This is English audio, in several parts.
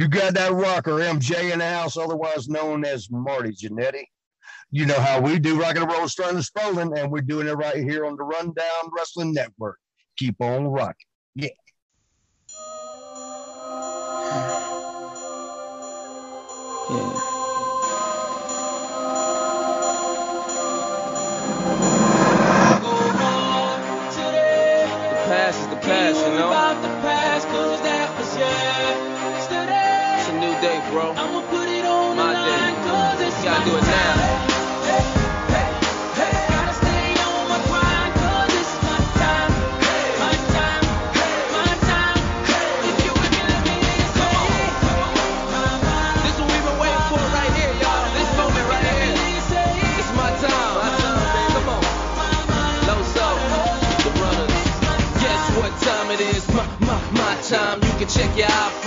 You got that rocker, MJ, in the house, otherwise known as Marty Jannetty. You know how we do rock and roll, starting and Spolling, and we're doing it right here on the Rundown Wrestling Network. Keep on rocking. Yeah.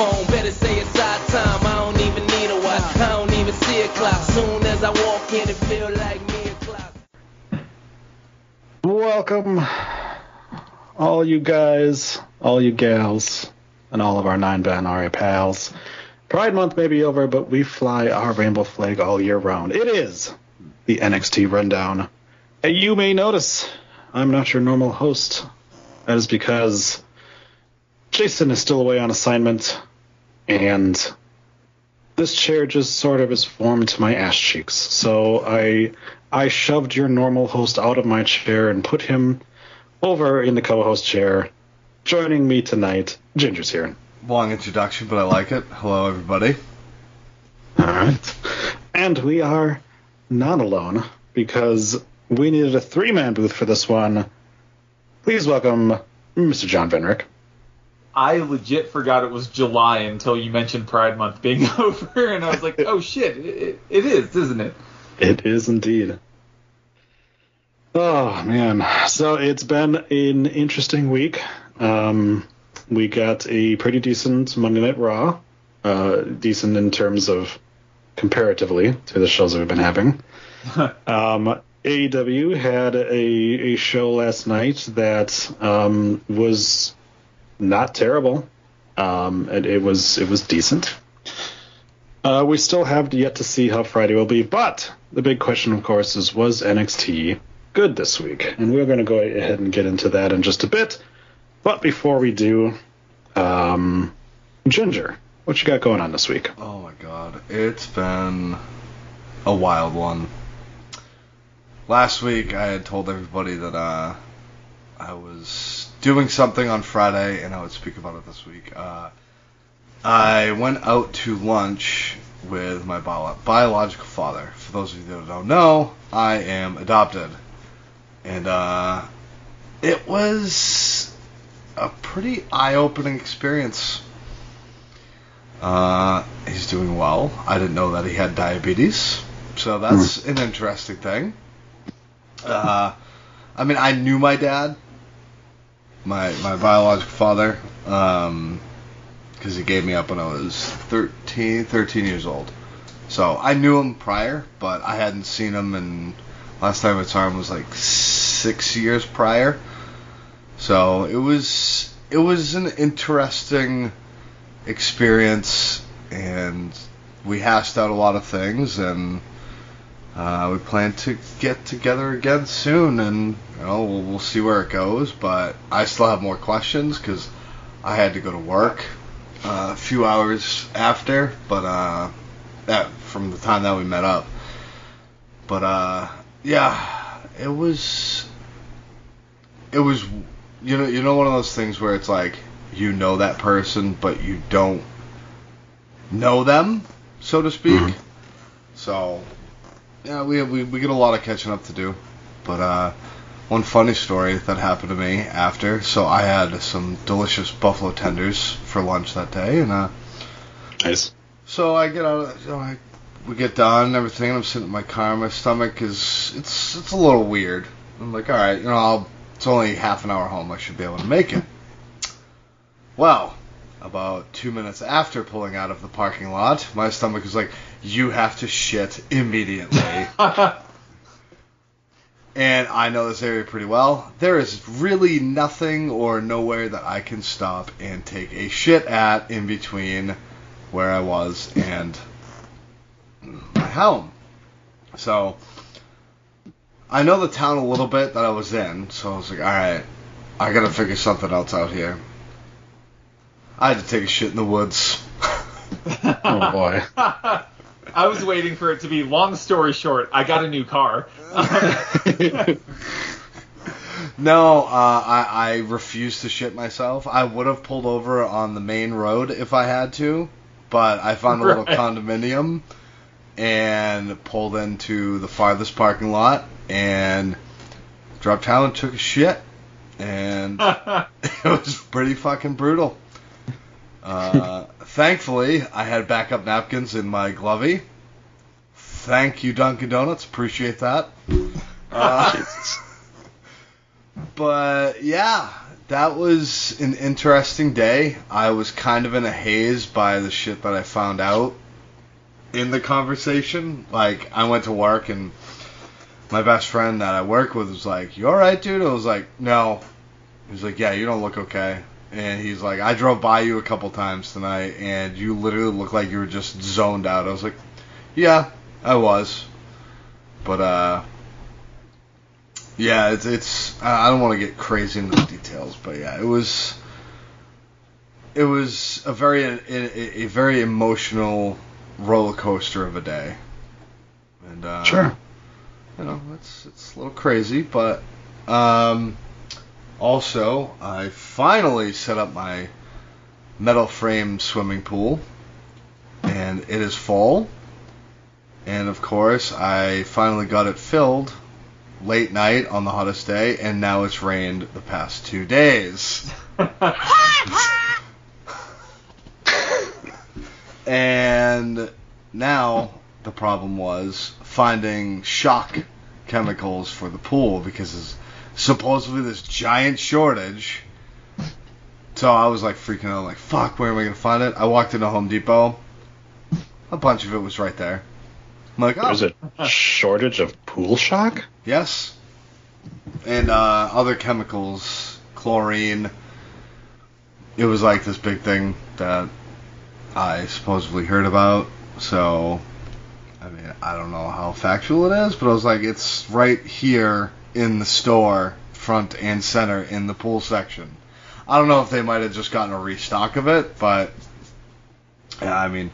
Your iPhone. Better say it's our time. I don't even need a watch. I don't even see a clock. Soon as I walk in, it feel like me o'clock. Welcome, all you guys, all you gals, and all of our non-binary pals. Pride Month may be over, but we fly our rainbow flag all year round. It is the NXT Rundown. And you may notice I'm not your normal host. That is because Jason is still away on assignment, and this chair just sort of is formed to my ass cheeks. So I I shoved your normal host out of my chair and put him over in the co-host chair. Joining me tonight, Ginger's here. Long introduction, but I like it. Hello, everybody. All right. And we are not alone because we needed a three-man booth for this one. Please welcome Mr. John Venrick. I legit forgot it was July until you mentioned Pride Month being over, and I was like, oh shit, it, it is, isn't it? It is indeed. Oh man, so it's been an interesting week. Um, we got a pretty decent Monday Night Raw, uh, decent in terms of comparatively to the shows that we've been having. um, AEW had a, a show last night that um, was not terrible. Um, it, it was it was decent. Uh, we still have yet to see how Friday will be, but the big question, of course, is was NXT good this week? And we're going to go ahead and get into that in just a bit. But before we do, um, Ginger, what you got going on this week? Oh my god, it's been a wild one. Last week, I had told everybody that uh, I was doing something on Friday, and I would speak about it this week. Uh, I went out to lunch with my bio- biological father. For those of you that don't know, I am adopted, and uh, it was a pretty eye-opening experience. Uh, he's doing well. I didn't know that he had diabetes, so that's an interesting thing. Uh, I mean, I knew my dad, my my biological father, um, because he gave me up when I was 13, 13 years old. So I knew him prior, but I hadn't seen him, and last time I saw him was like six years prior. So it was it was an interesting experience, and we hashed out a lot of things, and uh, we plan to get together again soon, and you know we'll, we'll see where it goes. But I still have more questions because I had to go to work uh, a few hours after, but uh, that from the time that we met up. But uh, yeah, it was it was you know you know one of those things where it's like you know that person but you don't know them so to speak. Mhm. So yeah, we, we we get a lot of catching up to do. But uh, one funny story that happened to me after. So I had some delicious buffalo tenders for lunch that day, and uh, Nice. so I get out, Of, you know, I, we get done and everything. And I'm sitting in my car. My stomach is it's it's a little weird. I'm like, all right, you know, I'll, it's only half an hour home. I should be able to make it. Well, about two minutes after pulling out of the parking lot, my stomach is like, you have to shit immediately. and I know this area pretty well. There is really nothing or nowhere that I can stop and take a shit at in between where I was and my home. So I know the town a little bit that I was in, so I was like, all right, I gotta figure something else out here. I had to take a shit in the woods. Oh boy. I was waiting for it to be long story short. I got a new car. No, uh, I, I refuse to shit myself. I would have pulled over on the main road if I had to, but I found a little Right. condominium and pulled into the farthest parking lot and dropped down and took a shit. And it was pretty fucking brutal. Uh, thankfully, I had backup napkins in my glovey. Thank you, Dunkin' Donuts. Appreciate that. Uh, but yeah, that was an interesting day. I was kind of in a haze by the shit that I found out in the conversation. Like, I went to work and my best friend that I work with was like, "You all right, dude?" I was like, "No." He was like, "Yeah, you don't look okay." And he's like, "I drove by you a couple times tonight, and you literally look like you were just zoned out." I was like, "Yeah, I was." But uh, yeah, it's it's. I don't want to get crazy into the details, but yeah, it was. It was a very a, a very emotional roller coaster of a day, and uh, Sure. you know, it's it's a little crazy, but um, also I finally set up my metal frame swimming pool, and it is full. And of course, I finally got it filled late night on the hottest day, and now it's rained the past two days. and now the problem was finding shock chemicals for the pool because supposedly this giant shortage. So I was like freaking out, like, fuck, where am I gonna find it? I walked into Home Depot. A bunch of it was right there. I'm like, oh, There's a shortage of pool shock? Yes. And uh, other chemicals, chlorine. It was like this big thing that I supposedly heard about. So, I mean, I don't know how factual it is, but I was like, it's right here in the store, front and center in the pool section. I don't know if they might have just gotten a restock of it, but yeah, I mean,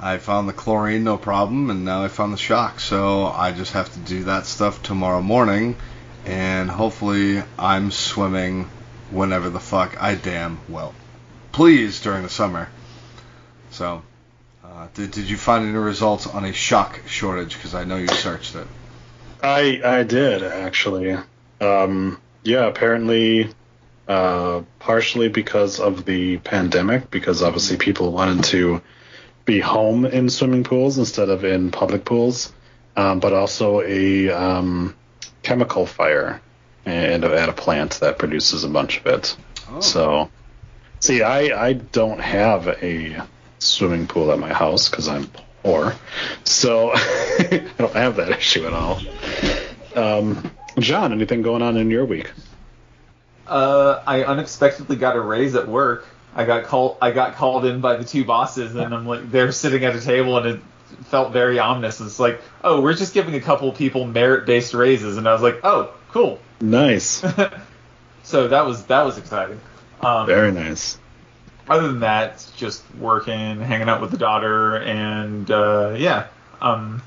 I found the chlorine, no problem, and now I found the shock. So I just have to do that stuff tomorrow morning, and hopefully I'm swimming whenever the fuck I damn well please during the summer. So, uh, did, did you find any results on a shock shortage? Because I know you searched it. I I did actually. Um, yeah, apparently, uh, partially because of the pandemic, because obviously people wanted to be home in swimming pools instead of in public pools, um, but also a um, chemical fire and at a plant that produces a bunch of it. Oh. So, see, I I don't have a swimming pool at my house because I'm poor, so I don't have that issue at all. Um, John, anything going on in your week? Uh, I unexpectedly got a raise at work. I got called. I got called in by the two bosses, and I'm like, they're sitting at a table, and it felt very ominous. It's like, oh, we're just giving a couple people merit-based raises, and I was like, oh, cool. Nice, So that was that was exciting. Um, very nice. Other than that, it's just working, hanging out with the daughter, and uh, yeah. Um,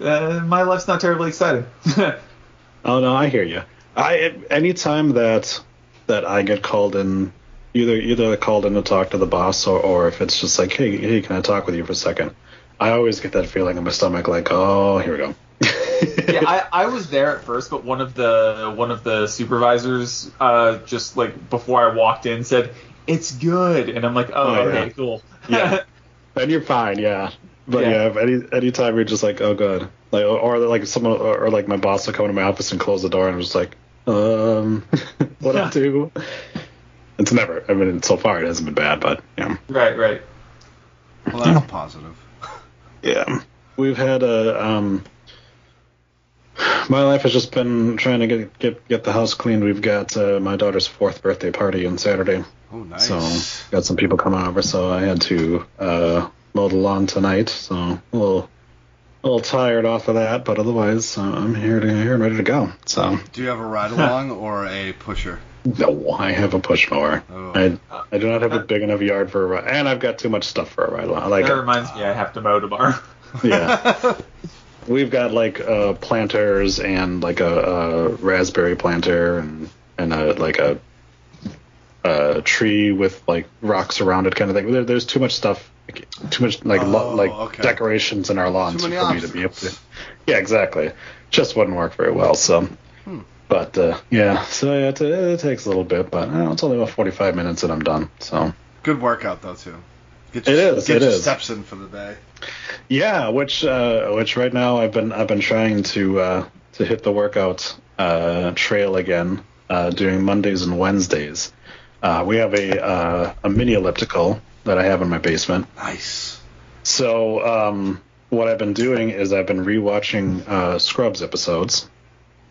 uh, my life's not terribly exciting. Oh no, I hear you. I anytime that that I get called in, either either called in to talk to the boss, or, or if it's just like, hey, hey, can I talk with you for a second? I always get that feeling in my stomach, like, oh, here we go. Yeah, I, I was there at first, but one of the one of the supervisors uh, just like before I walked in said it's good, and I'm like, oh, Oh, okay, yeah. cool. Yeah. and you're fine, yeah. But Yeah. yeah, if any anytime you're just like, oh, good, like, or, or like someone, or, or like my boss will come into my office and close the door, and I'm just like, um, what I do? It's never. I mean, so far it hasn't been bad, but yeah. right, right. Well, that's positive. Yeah, we've had a. Um, my life has just been trying to get get get the house cleaned. We've got uh, my daughter's fourth birthday party on Saturday, Oh, nice. So got some people coming over, so I had to uh, mow the lawn tonight. So a little, a little tired off of that, but otherwise uh, I'm here to here and ready to go. So Do you have a ride along or a pusher? no, I have a push mower. Oh. I I do not have a big enough yard for a ride, and I've got too much stuff for a ride. along. Like that reminds me, I have to mow tomorrow. yeah. We've got like uh, planters and like a, a raspberry planter and and a like a a tree with like rocks around it kind of thing. There, there's too much stuff, like, too much like lo- Oh, like okay. decorations in our lawns for me to be able to. Yeah, exactly. Just wouldn't work very well. So, Hmm. but uh, yeah, so yeah, it, it takes a little bit, but uh, it's only about 45 minutes and I'm done. So. Good workout though too. Get your, is, Get it your is. steps in for the day. Yeah, which uh, which right now I've been I've been trying to uh, to hit the workout uh, trail again, uh, doing Mondays and Wednesdays. Uh, we have a uh, a mini elliptical that I have in my basement. Nice. So um, what I've been doing is I've been rewatching uh, Scrubs episodes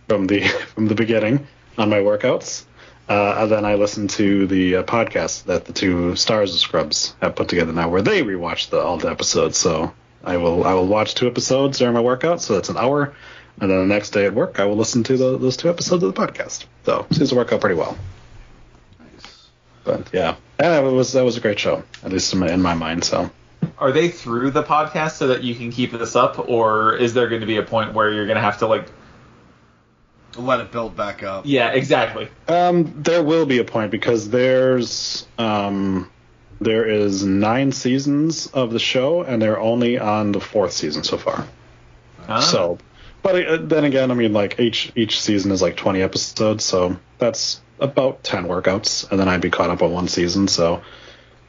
from the from the beginning on my workouts. Uh, and then I listen to the uh, podcast that the two stars of Scrubs have put together now, where they rewatch the, all the episodes. So I will I will watch two episodes during my workout, so that's an hour, and then the next day at work I will listen to the, those two episodes of the podcast. So it seems to work out pretty well. Nice. But yeah, and it was that was a great show, at least in my, in my mind. So Are they through the podcast so that you can keep this up, or is there going to be a point where you're going to have to like? Let it build back up. Yeah, exactly. Um, there will be a point because there's um, there is nine seasons of the show, and they're only on the fourth season so far. Ah. So, but uh, then again, I mean, like each each season is like 20 episodes, so that's about 10 workouts, and then I'd be caught up on one season. So,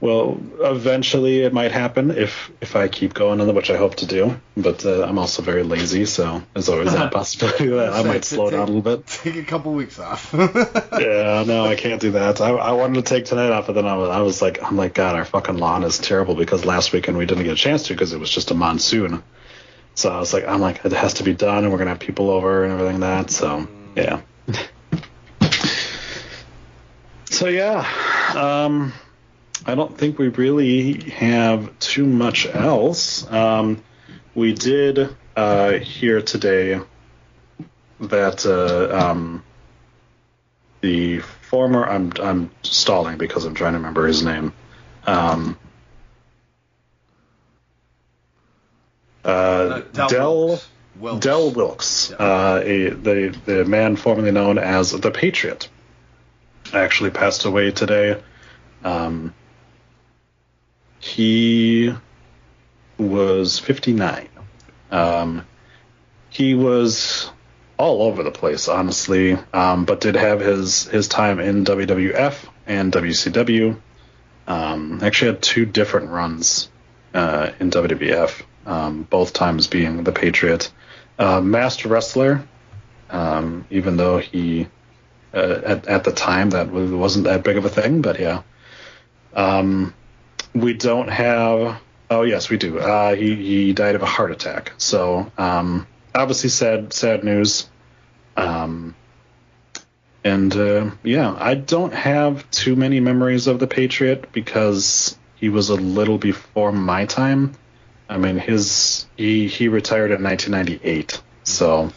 well, eventually it might happen if if I keep going, which I hope to do. But uh, I'm also very lazy, so there's always that possibility that I might slow down a little bit. Take a couple weeks off. Yeah, no, I can't do that. I, I wanted to take tonight off, but then I was, I was like, I'm like, God, our fucking lawn is terrible because last weekend we didn't get a chance to because it was just a monsoon. So I was like, I'm like, it has to be done, and we're gonna have people over and everything like that. So yeah. so yeah, um, I don't think we really have too much else. Um, we did uh, hear today that uh, um, the former I'm I'm stalling because I'm trying to remember his name. Um, uh, Del Wilkes. Wilkes. Del Wilkes, uh, a, the the man formerly known as the Patriot, actually passed away today. Um, he was 59. Um, he was all over the place, honestly, um, but did have his his time in WWF and WCW. Um, actually, had two different runs uh, in WWF, um, both times being the Patriot. Uh, master wrestler, um, even though he uh, at at the time that wasn't that big of a thing, but yeah. Um, we don't have. Oh yes, we do. Uh, he he died of a heart attack. So um, obviously sad sad news. Um, and uh, yeah, I don't have too many memories of the Patriot because he was a little before my time. I mean, his he he retired in 1998. So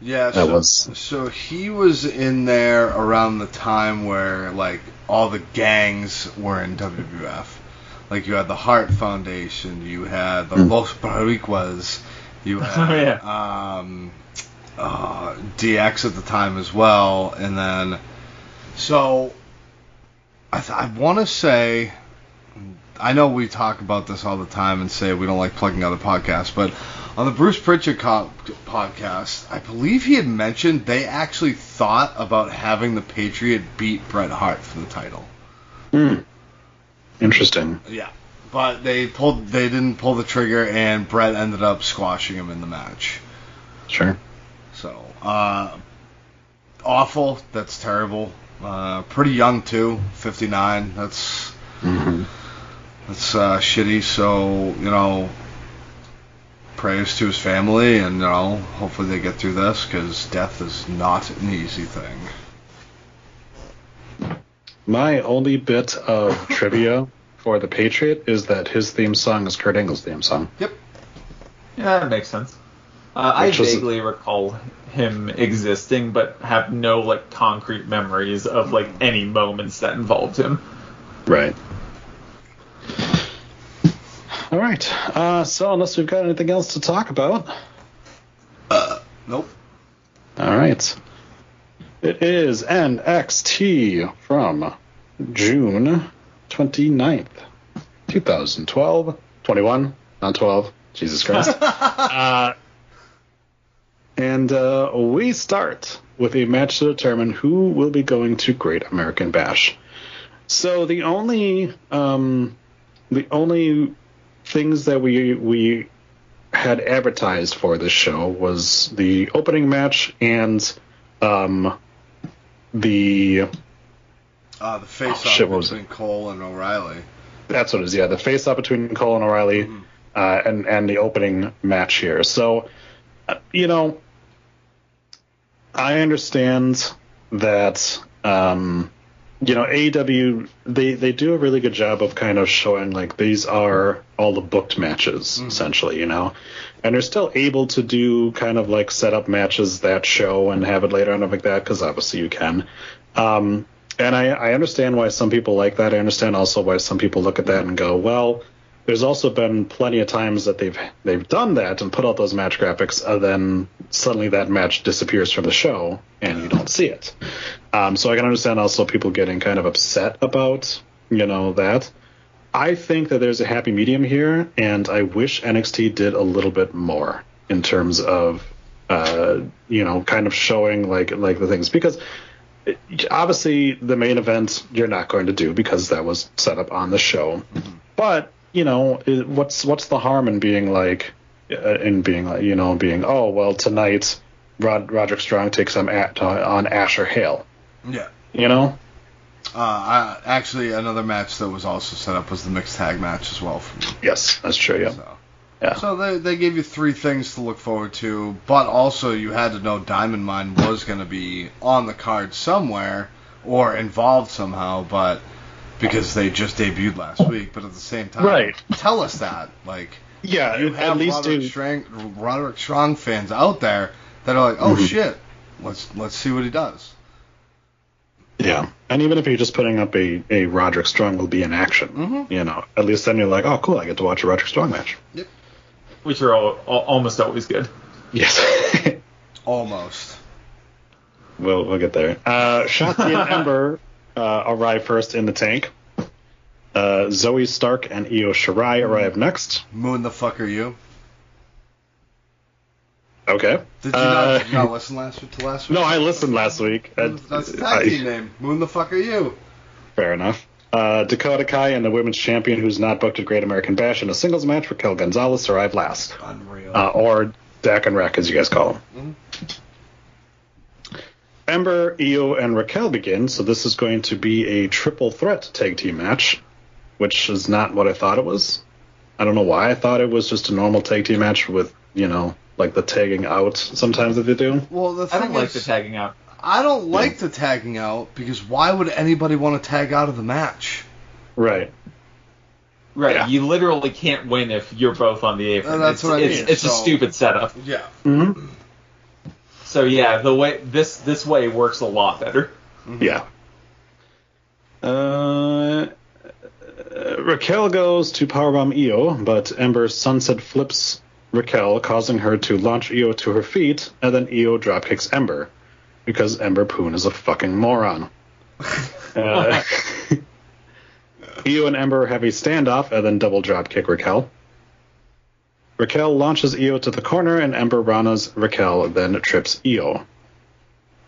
Yeah, That so, was- so he was in there around the time where like all the gangs were in WWF. Like you had the Heart Foundation, you had the Mm. Los Boricuas, you had Oh, yeah. um, uh, DX at the time as well, and then so I, th- I want to say I know we talk about this all the time and say we don't like plugging other podcasts, but on the Bruce Pritchard co- podcast, I believe he had mentioned they actually thought about having the Patriot beat Bret Hart for the title. hmm, interesting. Yeah, but they pulled, they didn't pull the trigger, and Bret ended up squashing him in the match. Sure. So, uh, awful. That's terrible. Uh, pretty young too, 59. That's hmm That's uh, shitty. So you know, prayers to his family, and you know, hopefully they get through this because death is not an easy thing. My only bit of trivia for the Patriot is that his theme song is Kurt Angle's theme song. Yep. Yeah, that makes sense. Uh, I Which was- vaguely recall him existing, but have no like concrete memories of like any moments that involved him. Right. All right. Uh, so unless we've got anything else to talk about, Nope. all right. It is NXT from June 29th, 2012. 21, not 12. Jesus Christ. uh, and uh, we start with a match to determine who will be going to Great American Bash. So the only um, the only things that we we had advertised for this show was the opening match and um, the Uh, the face Oh, off was between Cole and O'Reilly. that's what it is. Yeah, the face off between Cole and O'Reilly, uh, and and the opening match here. So, uh, you know, I understand that. Um, you know, AEW they they do a really good job of kind of showing like these are all the booked matches essentially, you know, and they're still able to do kind of like set up matches that show and have it later on like that because obviously you can. Um, and I, I understand why some people like that. I understand also why some people look at that and go, well, there's also been plenty of times that they've they've done that and put out those match graphics, and then suddenly that match disappears from the show and you don't see it. Um, so I can understand also people getting kind of upset about you know that. I think that there's a happy medium here, and I wish NXT did a little bit more in terms of uh, you know kind of showing like like the things because obviously the main event you're not going to do because that was set up on the show but you know what's what's the harm in being like uh, in being like you know being oh well tonight Rod, Roderick Strong takes on at, on Asher Hale Yeah. you know Uh, I, actually, another match that was also set up was the mixed tag match as well for me. yes that's true yeah So. Yeah. So they, they gave you three things to look forward to, but also you had to know Diamond Mine was going to be on the card somewhere or involved somehow, but because they just debuted last week. But at the same time, Right. tell us that. Like, yeah you at have least Roderick, do Strang, Roderick Strong fans out there that are like, oh Mm-hmm. shit, let's let's see what he does. Yeah, and even if you're just putting up a, a Roderick Strong will be in action, Mhm. you know, at least then you're like, oh, cool, I get to watch a Roderick Strong match. Yep. which are all, all, almost always good. Yes, Almost. we'll we'll get there. Uh, Shotzi and Ember uh, arrive first in the tank. Uh, Zoe Stark and Io Shirai arrive next. Moon the fuck are you? Okay. Did you, Uh, not, did you not listen last week to last week? No, I listened last week. Uh, That's the tag team name. Moon the fuck are you? Fair enough. Uh, Dakota Kai and the women's champion, who's not booked at Great American Bash in a singles match, Raquel Gonzalez, arrive last. Unreal. uh, or Dak and Rack, as you guys call them. Ember, Io, and Raquel begin, so this is going to be a triple threat tag team match, which is not what I thought it was. I don't know why I thought it was just a normal tag team match with, you know, like the tagging out sometimes that they do. well, the I don't like the tagging out. I don't like the tagging out because why would anybody want to tag out of the match? Right. Right, Yeah. you literally can't win if you're both on the apron. Uh, that's it's, what I mean, It's a so- stupid setup. Yeah. Mm-hmm. So yeah, the way this this way works a lot better. Yeah. Uh, Raquel goes to powerbomb Io, but Ember sunset flips Raquel, causing her to launch Io to her feet, and then Io dropkicks Ember because Ember Poon is a fucking moron. uh, Io and Ember have a standoff and then double dropkick Raquel. Raquel launches Io to the corner, and Ember Rana's Raquel then trips Io.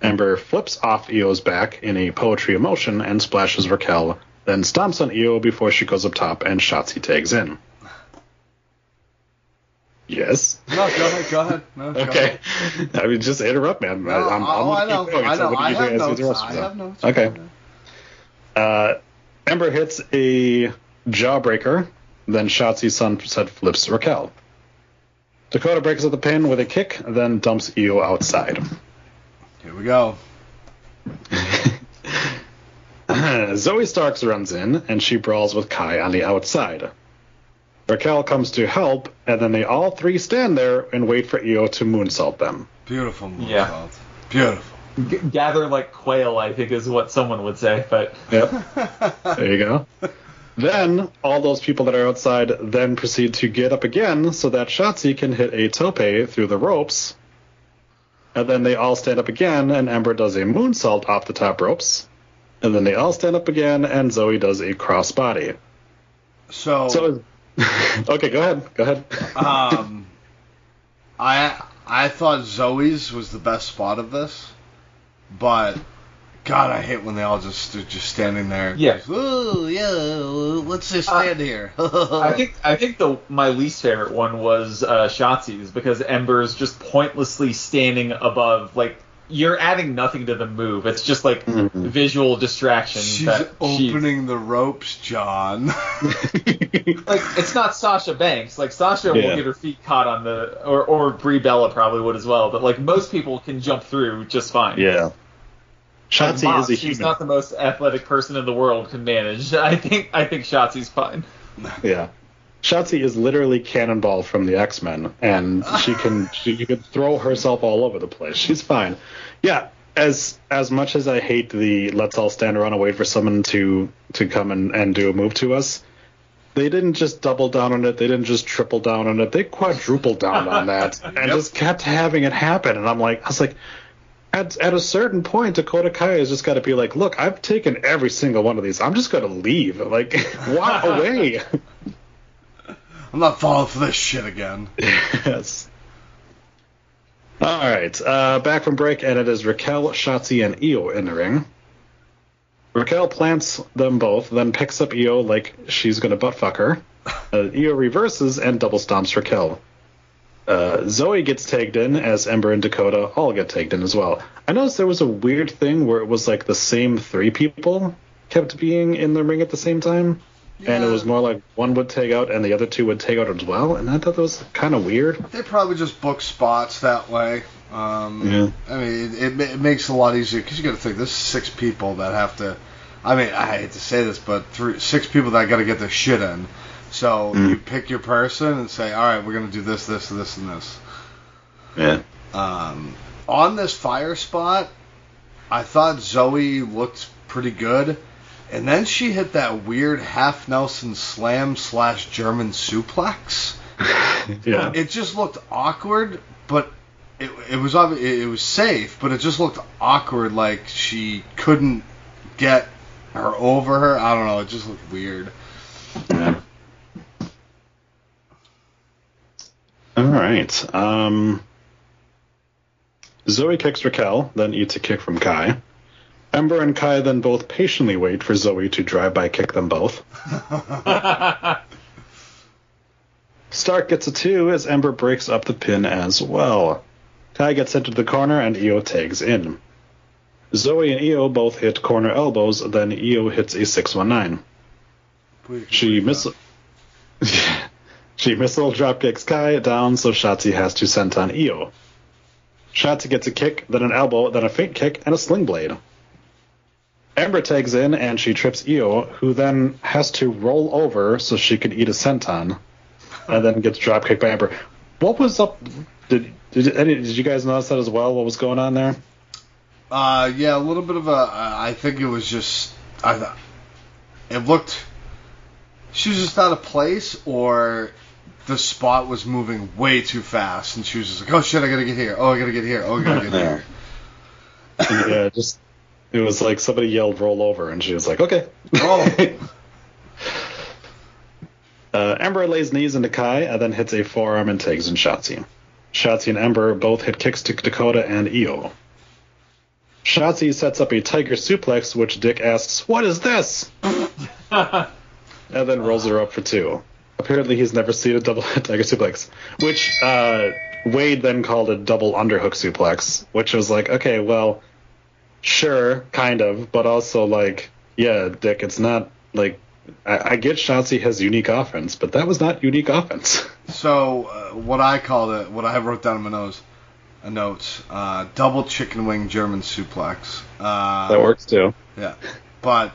Ember flips off Io's back in a poetry motion and splashes Raquel, then stomps on Io before she goes up top and Shotzi tags in. Yes. No, go ahead. Go ahead. No, go Okay. ahead. I mean, just interrupt, man. No, I, I'm, I'm oh, I know. going, I know. do I have notes. I have notes. Okay. Uh, Ember hits a jawbreaker, then Shotzi sunset flips Raquel. Dakota breaks up the pin with a kick, then dumps Io outside. Here we go. Zoe Starks runs in and she brawls with Kai on the outside. Raquel comes to help, and then they all three stand there and wait for Io to moonsault them. Beautiful moonsault. Yeah. Beautiful. G- gather like quail, I think is what someone would say. But Yep. there you go. Then all those people that are outside then proceed to get up again so that Shotzi can hit a tope through the ropes. And then they all stand up again, and Ember does a moonsault off the top ropes. And then they all stand up again, and Zoe does a crossbody. So, So, okay, go ahead. Go ahead. um, I I thought Zoe's was the best spot of this, but God, I hate when they all just are just standing there. Yeah. Just, oh yeah, let's just Uh, stand here. I think I think the my least favorite one was uh, Shotzi's because Ember's just pointlessly standing above. Like you're adding nothing to the move. It's just like Mhm. visual distraction. she's that she- opening the ropes, John. like it's not Sasha Banks. Like Sasha Yeah. will get her feet caught on the or or Brie Bella probably would as well. But like most people can jump through just fine. yeah. Shotzi is a she's human. not the most athletic person in the world can manage. I think I think Shotzi's fine. Yeah. Shotzi is literally Cannonball from the X Men, and she can she can throw herself all over the place. She's fine. Yeah, as as much as I hate the let's all stand around and wait for someone to to come and, and do a move to us, they didn't just double down on it. They didn't just triple down on it. They quadrupled down on that and Yep. just kept having it happen. And I'm like, I was like. At, at a certain point, Dakota Kai has just got to be like, look, I've taken every single one of these. I'm just going to leave. Like, walk away. I'm not falling for this shit again. yes. All right. Uh, back from break, and it is Raquel, Shotzi, and Io in the ring. Raquel plants them both, then picks up Io like she's going to butt fuck her. Uh, Io reverses and double stomps Raquel. Uh, Zoe gets tagged in as Ember and Dakota all get tagged in as well. I noticed there was a weird thing where it was like the same three people kept being in the ring at the same time. And it was more like one would take out and the other two would take out as well. And I thought that was kind of weird. They probably just book spots that way. Um, Yeah. I mean, it, it, it makes it a lot easier because you got to think there's six people that have to. I mean, I hate to say this, but three, six people that got to get their shit in. So Mm. you pick your person and say, all right, we're gonna do this, this, this, and this. Yeah. Um, on this fire spot, I thought Zoe looked pretty good, and then she hit that weird half Nelson slam slash German suplex. Yeah. It just looked awkward, but it, it was obvi- it, it was safe, but it just looked awkward, like she couldn't get her over her. I don't know. It just looked weird. All right. Um, Zoe kicks Raquel, then eats a kick from Kai. Ember and Kai then both patiently wait for Zoe to drive by kick them both. Stark gets a two as Ember breaks up the pin as well. Kai gets into the corner and Io tags in. Zoe and Io both hit corner elbows, then Io hits a 619. She miss she missile drop kicks Kai down, so Shotzi has to senton Io. Shotzi gets a kick, then an elbow, then a feint kick, and a sling blade. Ember tags in and she trips Io, who then has to roll over so she can eat a senton, and then gets drop kicked by Ember. What was up? Did did, any, did you guys notice that as well? What was going on there? Uh, yeah, a little bit of a. I think it was just. I it looked. She was just out of place, or the spot was moving way too fast, and she was just like, "Oh shit, I gotta get here. Oh, I gotta get here. Oh, I gotta get here." yeah, just it was like somebody yelled "roll over," and she was like, "Okay." Oh. Uh, Ember lays knees into Kai and then hits a forearm and tags in Shotzi. Shotzi and Ember both hit kicks to Dakota and Io. Shotzi sets up a tiger suplex, which Dick asks, What is this? and then rolls her up for two. Apparently, he's never seen a double tiger suplex, which uh, Wade then called a double underhook suplex, which was like, okay, well, sure, kind of, but also like, yeah, Dick, it's not like I, I get Shotzi has unique offense, but that was not unique offense. So uh, what I called it, what I wrote down in my nose, a notes, uh, double chicken wing German suplex. Uh, that works too. Yeah, but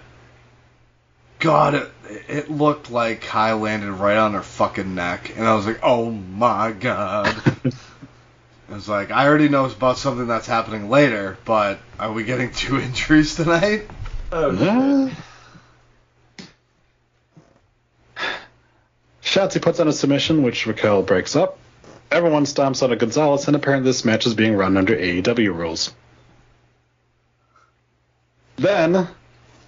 god, it it looked like Kai landed right on her fucking neck, and I was like, oh my god. I was like, I already know about something that's happening later, but are we getting two injuries tonight? Oh, Shotzi puts on a submission, which Raquel breaks up. Everyone stomps on a Gonzalez, and apparently this match is being run under AEW rules. Then,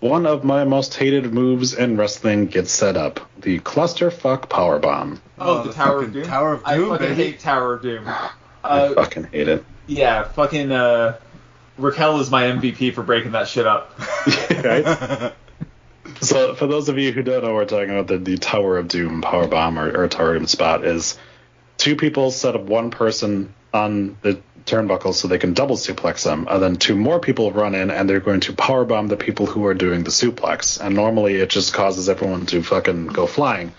one of my most hated moves in wrestling gets set up: the clusterfuck powerbomb. Oh, Oh, the the Tower of fucking Doom. Tower of I Doom, fucking baby. hate Tower of Doom. I Uh, fucking hate it. yeah, fucking uh, Raquel is my MVP for breaking that shit up. right? So, for those of you who don't know, what we're talking about the, the Tower of Doom power bomb or, or Tower of Doom spot is two people set up one person on the turnbuckle so they can double suplex them, and then two more people run in and they're going to power bomb the people who are doing the suplex. And normally it just causes everyone to fucking go flying.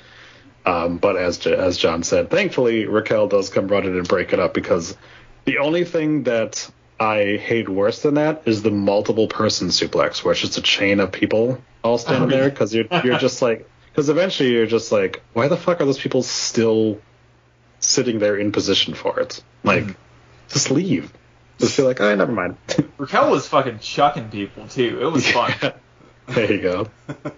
Um, but as as John said, thankfully Raquel does come running and break it up because the only thing that I hate worse than that is the multiple person suplex, where it's just a chain of people all standing Oh, there because you're you're just like because eventually you're just like why the fuck are those people still sitting there in position for it? Like Mm-hmm. Just leave. Just feel like oh never mind. Raquel was fucking chucking people too. It was fun. there you go.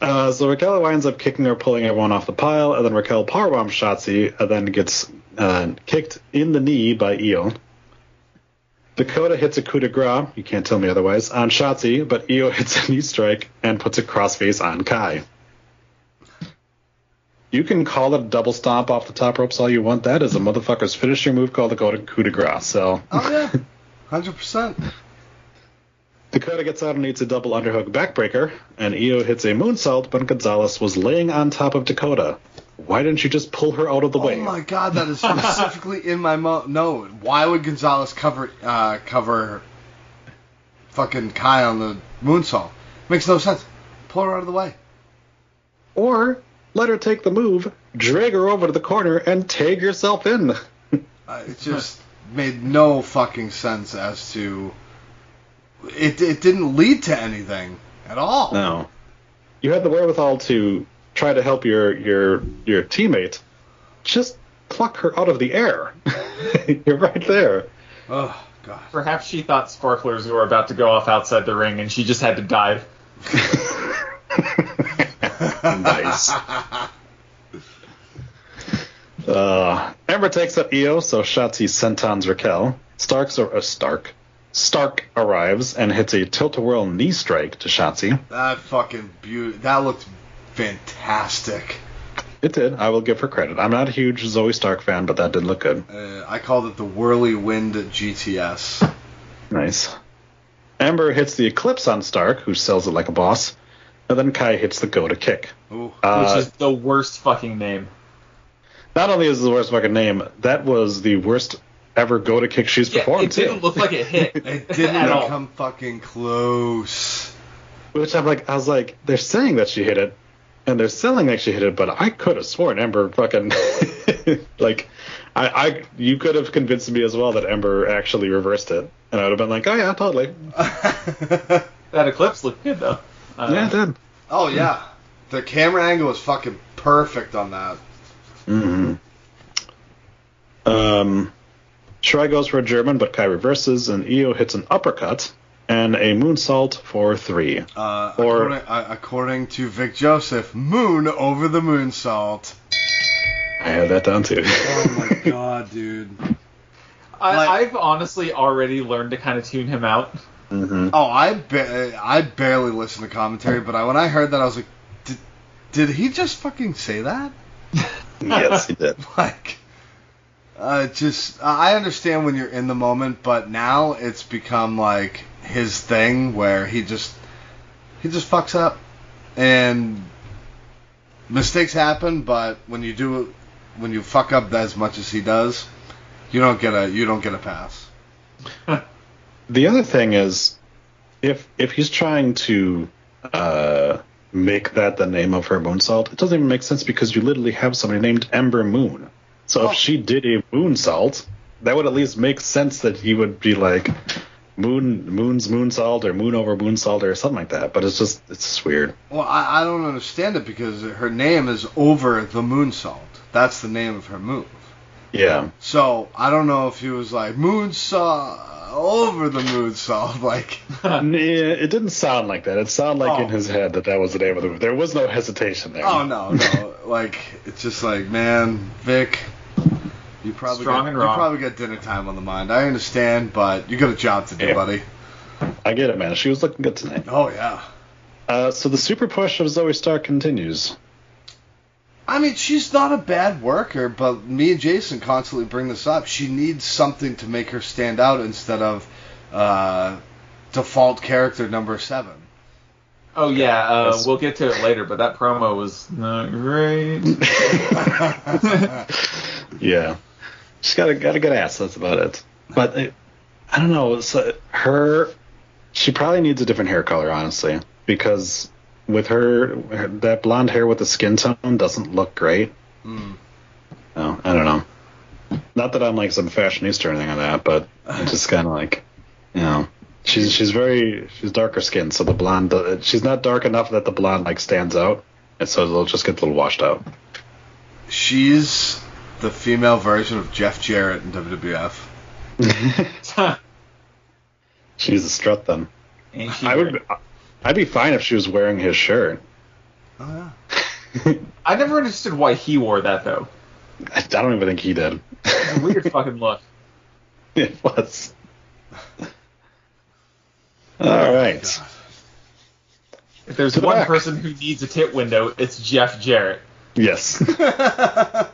Uh, so Raquel winds up kicking or pulling everyone off the pile, and then Raquel powerbombs Shotzi, and then gets uh, kicked in the knee by Io. Dakota hits a coup de grace, you can't tell me otherwise, on Shotzi, but Io hits a knee strike and puts a crossface on Kai. You can call it a double stomp off the top ropes all you want. That is a motherfucker's finisher move called the coup de grace. So Oh yeah, hundred percent. Dakota gets out and eats a double underhook backbreaker, and Io hits a moonsault, but Gonzalez was laying on top of Dakota. Why didn't you just pull her out of the Oh way? Oh my god, that is specifically in my mo- no. Why would Gonzalez cover uh, cover fucking Kai on the moonsault? Makes no sense. Pull her out of the way. Or let her take the move, drag her over to the corner, and tag yourself in. Uh, it just made no fucking sense as to. It it didn't lead to anything at all. No. You had the wherewithal to try to help your your your teammate. Just pluck her out of the air. You're right there. Oh god. Perhaps she thought sparklers were about to go off outside the ring, and she just had to dive. nice. Uh, Ember takes up Io, so Shotzi sentons Raquel. Starks or uh, Stark. Stark arrives and hits a tilt-a-whirl knee strike to Shotzi. That fucking beauty. That looked fantastic. It did. I will give her credit. I'm not a huge Zoe Stark fan, but that did look good. Uh, I called it the whirly wind GTS. Nice. Ember hits the Eclipse on Stark, who sells it like a boss, and then Kai hits the go to kick. Ooh. Uh, which is the worst fucking name. not only is it the worst fucking name, that was the worst ever go to kick she's Yeah, performed it didn't too. look like it hit It didn't at all. come fucking close. Which I'm like, I was like, they're saying that she hit it, and they're selling like she hit it, but I could have sworn Ember fucking like, I, I, you could have convinced me as well that Ember actually reversed it, and I would have been like, oh yeah, totally, That eclipse looked good though. Uh, yeah, it did. oh yeah, the camera angle was fucking perfect on that. Mm-hmm. Um, Shirai goes for a German, but Kai reverses, and Io hits an uppercut and a moonsault for three. Uh, Or- according, uh, according to Vic Joseph, moon over the moonsault. I had that down too. Oh my god, dude. I, Like- I've honestly already learned to kind of tune him out. Hmm Oh, I ba- I barely listen to commentary, but I, when I heard that, I was like, did, did he just fucking say that? Yes, he did. Like, uh, just I understand when you're in the moment, but now it's become like his thing where he just he just fucks up, and mistakes happen. But when you do it, when you fuck up as much as he does, you don't get a you don't get a pass. The other thing is, if if he's trying to uh, make that the name of her moonsault, it doesn't even make sense because you literally have somebody named Ember Moon. So Oh. if she did a moonsault, that would at least make sense that he would be like moon moon's moonsault or moon over moonsault or something like that. But it's just it's just weird. Well, I, I don't understand it because her name is over the moonsault. That's the name of her move. Yeah. So I don't know if he was like moonsault over the mood, moonsault, like. Yeah, it didn't sound like that. It sounded like Oh. in his head that that was the name of the movie. There was no hesitation there. Oh no, no. like it's just like, man, Vic, you probably Strong got, and you probably got dinner time on the mind. I understand, but you got a job to do, Yeah. buddy. I get it, man. She was looking good tonight. Oh yeah. Uh, so the super push of Zoey Stark continues. I mean, she's not a bad worker, but me and Jason constantly bring this up. She needs something to make her stand out instead of uh, default character number seven. Oh yeah, uh, we'll get to it later, but that promo was not great. Yeah, she's got a got a good ass. That's about it. But it, I don't know. So her, she probably needs a different hair color, honestly, because with her, her that blonde hair with the skin tone doesn't look great. Mm. No, I don't know. Not that I'm like some fashionista or anything like that, but it's just kind of like, you know, she's she's very she's darker skinned, so the blonde she's not dark enough that the blonde like stands out, and so it'll just get a little washed out. She's the female version of Jeff Jarrett in WWF. she's a strut then. Ain't she I great? would. I'd be fine if she was wearing his shirt. Oh yeah. I never understood why he wore that though. I don't even think he did. It's a weird fucking look. it was. All right. Oh, God. If there's To one back. person who needs a tit window, it's Jeff Jarrett. Yes.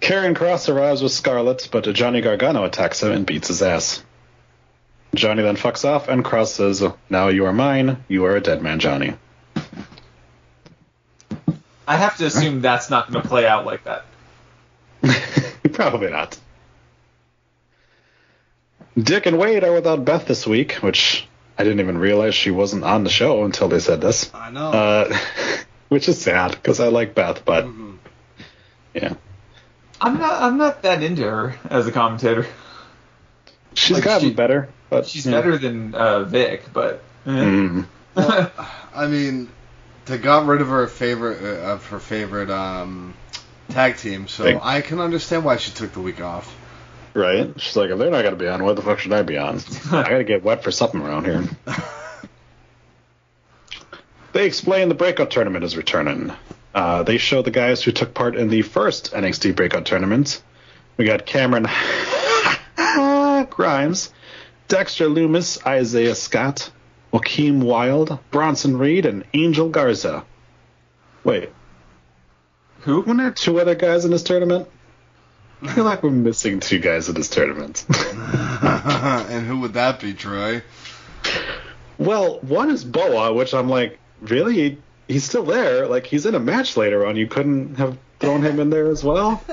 Karrion Cross arrives with Scarlett, but Johnny Gargano attacks him and beats his ass. Johnny then fucks off, and Cross says, Now you are mine. You are a dead man, Johnny. I have to assume that's not going to play out like that. Probably not. Dick and Wade are without Beth this week, which I didn't even realize she wasn't on the show until they said this. I know. Uh, which is sad because I like Beth, but Mhm. yeah, I'm not. I'm not that into her as a commentator. she's Like, gotten she- better. But She's yeah. better than uh, Vic, but. Mm. I mean, they got rid of her favorite uh, of her favorite um, tag team, so Big- I can understand why she took the week off. Right? She's like, if they're not gonna be on, what the fuck should I be on? I gotta get wet for something around here. they explain the breakout tournament is returning. Uh, they show the guys who took part in the first NXT breakout tournament. We got Cameron Grimes, Dexter Lumis, Isaiah Scott, Joaquin Wilde, Bronson Reed, and Angel Garza. Wait, who? weren't there two other guys in this tournament? I feel like we're missing two guys in this tournament. and who would that be, Troy? well, one is Boa, which I'm like, really? He's still there. Like, he's in a match later on. You couldn't have thrown him in there as well?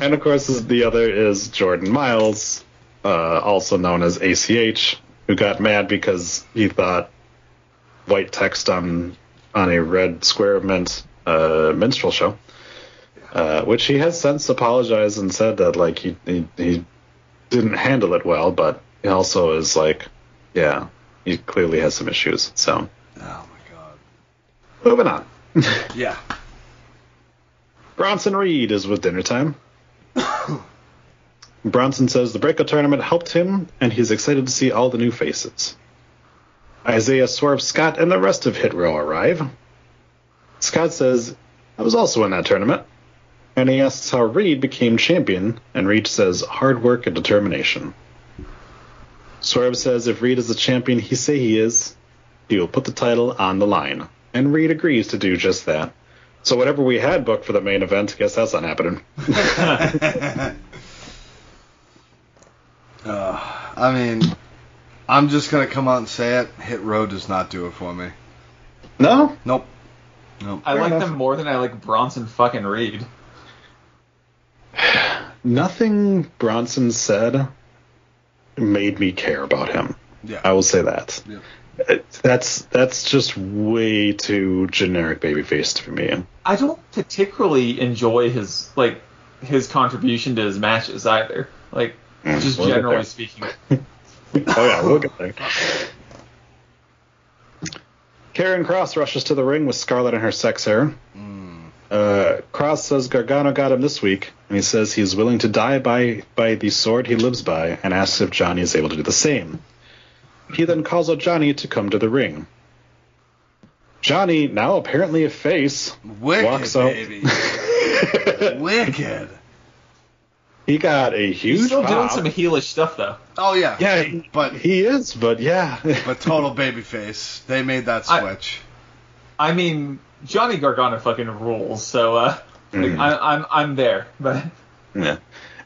And of course, the other is Jordan Miles, uh, also known as ACH, who got mad because he thought white text on on a red square meant uh, minstrel show. Uh, which he has since apologized and said that like he, he he didn't handle it well, but he also is like, yeah, he clearly has some issues. So Oh my god. moving on. Yeah. Bronson Reed is with dinner time. Bronson says the breakout tournament helped him, and he's excited to see all the new faces. Isaiah Swerve Scott and the rest of Hit Row arrive. Scott says, I was also in that tournament. And he asks how Reed became champion, and Reed says, hard work and determination. Swerve says if Reed is the champion he say he is, he will put the title on the line. And Reed agrees to do just that. So whatever we had booked for the main event, guess that's not happening. Uh, I mean, I'm just gonna come out and say it. Hit Row does not do it for me. No? Nope. Nope. I Fair like enough. them more than I like Bronson fucking Reed. Nothing Bronson said made me care about him. Yeah. I will say that. Yeah. That's that's just way too generic babyface for me. I don't particularly enjoy his like his contribution to his matches either. Like Just We'll generally speaking. oh yeah, we'll get there. Karrion Cross rushes to the ring with Scarlett in her sex hair. Uh, Cross says Gargano got him this week, and he says he's willing to die by by the sword he lives by, and asks if Johnny is able to do the same. He then calls out Johnny to come to the ring. Johnny, now apparently a face, Wicked, walks out. Wicked. He got a huge. He's still doing some heelish stuff though. Oh yeah. Yeah, he- But- he is, but yeah. But total babyface. They made that switch. I mean, Johnny Gargano fucking rules. So uh, like, Mhm. I, I'm I'm there, but Yeah.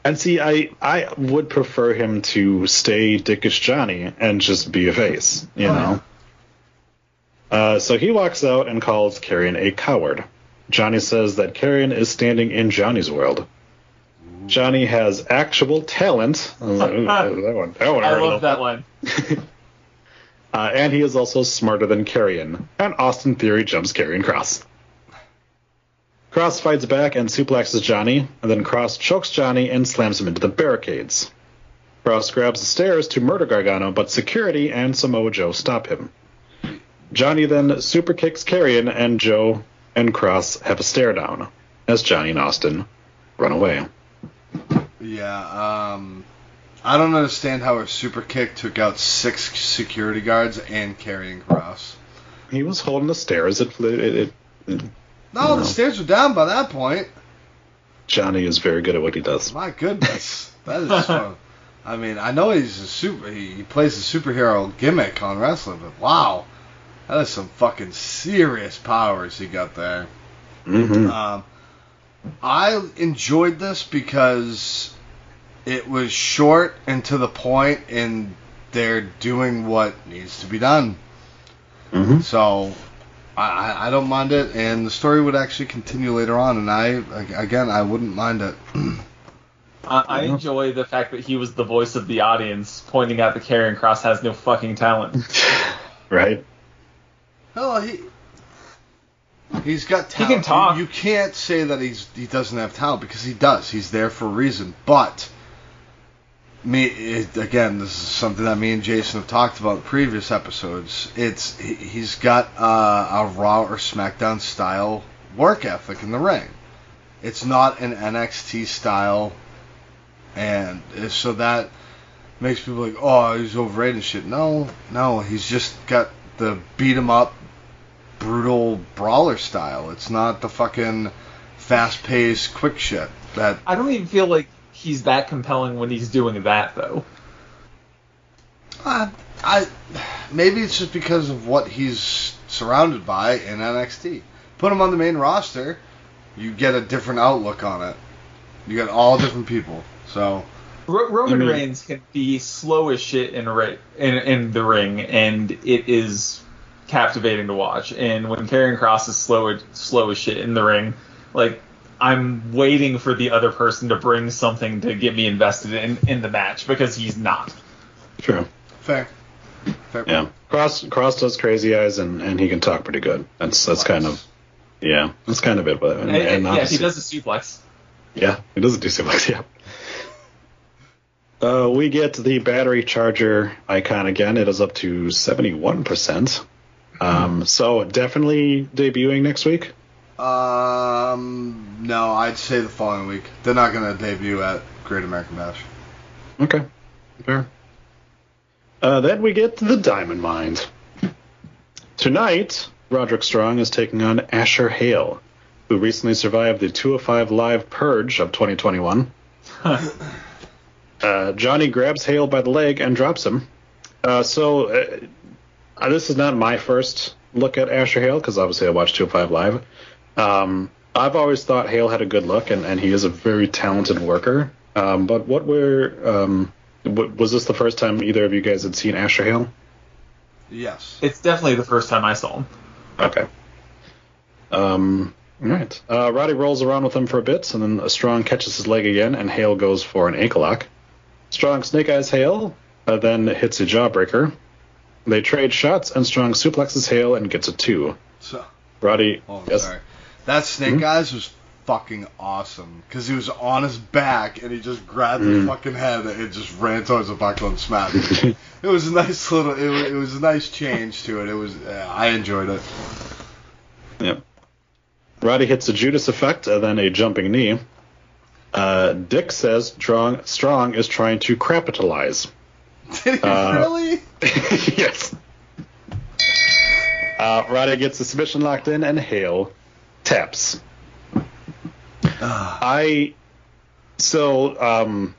And see, I I would prefer him to stay Dickish Johnny and just be a face, you Oh, know. Uh, so he walks out and calls Karrion a coward. Johnny says that Karrion is standing in Johnny's world. Johnny has actual talent. I like, that one, that one I love that line. Uh, and he is also smarter than Karrion. And Austin Theory jumps Karrion Cross. Cross fights back and suplexes Johnny, and then Cross chokes Johnny and slams him into the barricades. Cross grabs the stairs to murder Gargano, but security and Samoa Joe stop him. Johnny then super kicks Karrion, and Joe and Cross have a stare down as Johnny and Austin run away. Yeah. Um. I don't understand how a super kick took out six security guards and Karrion Cross. He was holding the stairs. It, it, it, No, No. the stairs were down by that point. Johnny is very good at what he does. My goodness, that is fun. I mean, I know he's a super. He, he plays a superhero gimmick on wrestling, but wow, that is some fucking serious powers he got there. hmm Um, I enjoyed this because it was short and to the point, and they're doing what needs to be done. hmm So I, I- I don't mind it, and the story would actually continue later on, and I again I wouldn't mind it. I, I enjoy the fact that he was the voice of the audience, pointing out that Karrion Cross has no fucking talent. Right? No, he he's got He talent. can talk. You, you can't say that he's he doesn't have talent because he does. He's there for a reason. But me it, again, this is something that me and Jason have talked about in previous episodes. It's he, he's got uh, a Raw or SmackDown style work ethic in the ring. It's not an NXT style, and uh, so that makes people like, oh, he's overrated and shit. No, no, he's just got the beat 'em up, brutal brawler style. It's not the fucking fast paced, quick shit that. I don't even feel like he's that compelling when he's doing that though. Uh, I maybe it's just because of what he's surrounded by in NXT. Put him on the main roster, you get a different outlook on it. You get all different people. So Ro- Roman I mean- Reigns can be slow as shit in, ra- in in the ring, and it is captivating to watch. And when Karrion Cross is slow slow as shit in the ring, like I'm waiting for the other person to bring something to get me invested in in the match because he's not. True. fair, fair. Yeah. Cross Cross does crazy eyes and, and he can talk pretty good. That's that's kind of yeah. That's kind of it. But and, And, and and, yeah, he obviously- does a suplex. Yeah, he does a do suplex. Yeah. Uh, we get the battery charger icon again. It is up to seventy-one percent. Um, so definitely debuting next week. Um, no, I'd say the following week. They're not going to debut at Great American Bash. Okay, fair. Uh, then we get to the Diamond Mind. Tonight, Roderick Strong is taking on Asher Hale, who recently survived the 205 Live Purge of 2021. uh, Johnny grabs Hale by the leg and drops him. Uh, so, uh, this is not my first look at Asher Hale, because obviously I watched 205 Live. Um, I've always thought Hale had a good look, and, and he is a very talented worker. Um, but what were um, w- was this the first time either of you guys had seen Asher Hale? Yes. It's definitely the first time I saw him. Okay. Um. All right. Uh, Roddy rolls around with him for a bit, and then Strong catches his leg again, and Hale goes for an ankle lock. Strong snake eyes Hale, uh, then hits a jawbreaker. They trade shots, and Strong suplexes Hale and gets a two. So, Roddy. oh, yes. sorry. That Snake Mhm. Eyes was fucking awesome because he was on his back and he just grabbed his fucking head and just ran towards the buckle and smacked it. it was a nice little. It was, it was a nice change to it. It was. Uh, I enjoyed it. Yep. Roddy hits a Judas effect and then a jumping knee. Uh, Dick says Strong, Strong is trying to capitalize. Uh, really? yes. Uh, Roddy gets the submission locked in and Hale taps. I so um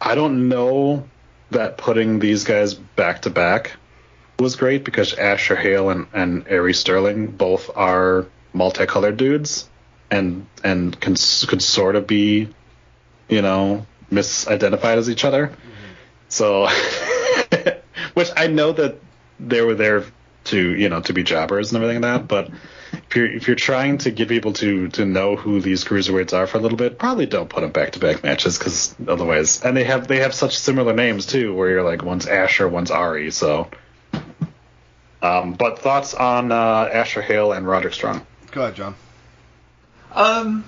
I don't know that putting these guys back to back was great because Asher Hale and, and Ari Sterling both are multicolored dudes and and can could sort of be you know misidentified as each other. So which I know that they were there to you know to be jobbers and everything like that, but if you're if you're trying to get people to to know who these cruiserweights are for a little bit, probably don't put them back to back matches because otherwise, and they have they have such similar names too, where you're like one's Asher, one's Ari, so. Um, but thoughts on uh, Asher Hale and Roderick Strong? Go ahead, John. Um,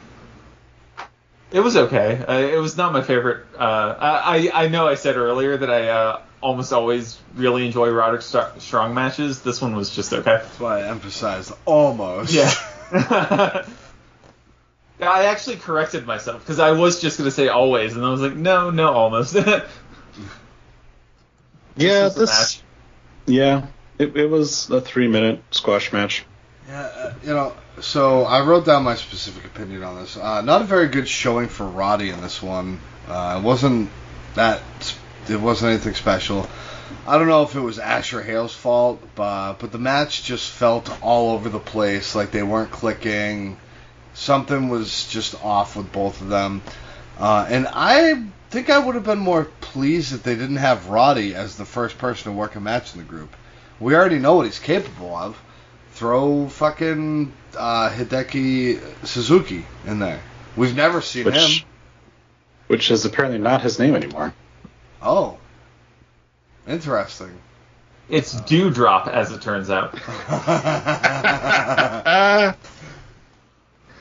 it was okay. Uh, it was not my favorite. Uh, I I I know I said earlier that I uh, almost always really enjoy Roderick Str- Strong matches. This one was just okay. That's why I emphasized almost. Yeah. Yeah, I actually corrected myself because I was just gonna say always, and I was like, no, no, almost. Yeah, was this. Yeah, it, it was a three minute squash match. Yeah, uh, you know, so I wrote down my specific opinion on this. Uh, not a very good showing for Roddy in this one. Uh, it wasn't that. It wasn't anything special. I don't know if it was Asher Hale's fault, but but the match just felt all over the place. Like they weren't clicking. Something was just off with both of them. Uh, and I think I would have been more pleased if they didn't have Roddy as the first person to work a match in the group. We already know what he's capable of throw fucking uh, Hideki Suzuki in there. We've never seen Which, him. which is apparently not his name anymore. Oh, interesting. it's Dewdrop, as it turns out.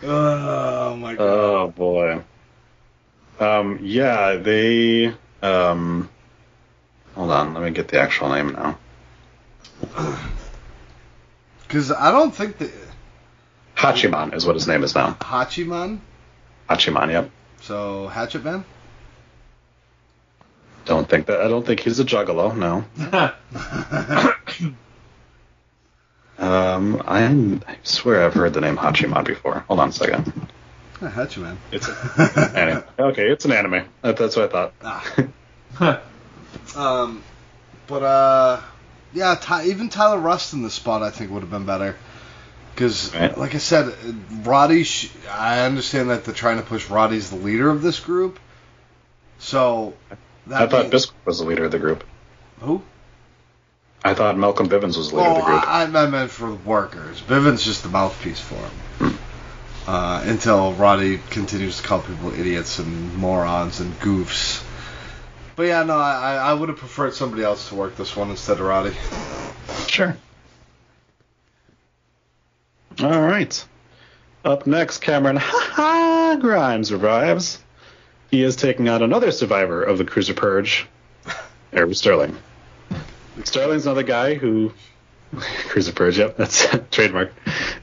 Oh my god. Oh boy. Um, yeah, they. Um, hold on, let me get the actual name now. Because I don't think that Hachiman is what his name is now. Hachiman. Hachiman, yep. So Hatchet Man. Don't think that. I don't think he's a juggalo. No. Um, I, I swear I've heard the name Hachiman before. Hold on a second. Yeah, Hatchet Man. It's an anime. Okay, it's an anime. That, that's what I thought. Ah. Um, but uh, yeah, Ty, even Tyler Rust in the spot I think would have been better. Because, Right. like I said, Roddy. Sh- I understand that they're trying to push Roddy's the leader of this group. So I thought mean- Biscuit was the leader of the group. who? I thought Malcolm Bivens was the leader Oh, of the group. I, I meant for the workers. Bivens's just the mouthpiece for him. Uh, until Roddy continues to call people idiots and morons and goofs. But yeah, no, I, I would have preferred somebody else to work this one instead of Roddy. Sure. All right. Up next, Cameron Ha Grimes arrives. He is taking on another survivor of the Cruiser Purge, Eric Sterling. Sterling's another guy who Cruiser Purge, yep, that's trademark.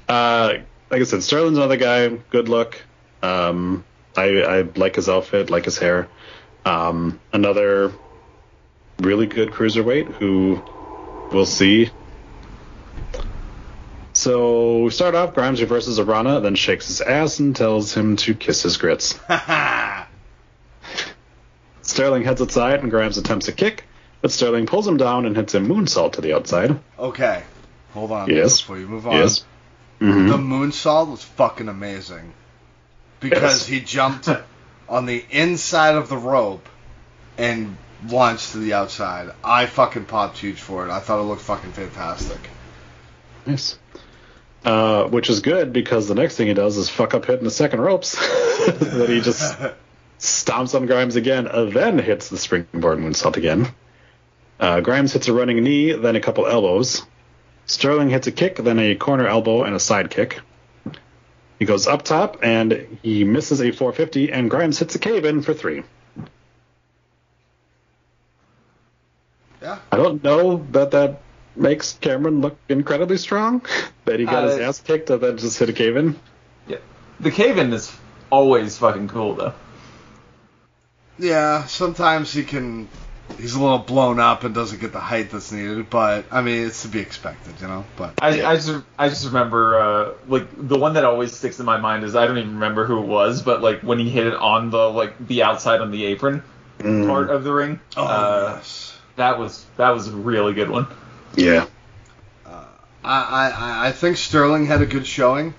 Uh, like I said, Sterling's another guy. Good look. Um, I, I like his outfit, like his hair. Um, another really good cruiserweight who we'll see. So we start off. Grimes reverses Arana, then shakes his ass and tells him to kiss his grits. Sterling heads outside and Grimes attempts a kick, but Sterling pulls him down and hits a moonsault to the outside. okay, hold on Yes. before you move on. Yes. hmm The moonsault was fucking amazing. Because Yes. he jumped on the inside of the rope and launched to the outside. I fucking popped huge for it. I thought it looked fucking fantastic. Nice. Uh, which is good because the next thing he does is fuck up hitting the second ropes. that he just stomps on Grimes again, uh, then hits the springboard moonsault again. Uh, Grimes hits a running knee, then a couple elbows. Sterling hits a kick, then a corner elbow and a side kick. He goes up top and he misses a 450, and Grimes hits a cave in for three. Yeah. I don't know that that makes Cameron look incredibly strong. That he got his Uh, ass kicked and then just hit a cave in. Yeah. The cave in is always fucking cool though. Yeah, sometimes he can. He's a little blown up and doesn't get the height that's needed, but I mean it's to be expected, you know. But I, I just I just remember uh, like the one that always sticks in my mind is I don't even remember who it was, but like when he hit it on the like the outside on the apron Mm, part of the ring. oh uh, yes, That was that was a really good one. yeah. I, I I think Sterling had a good showing.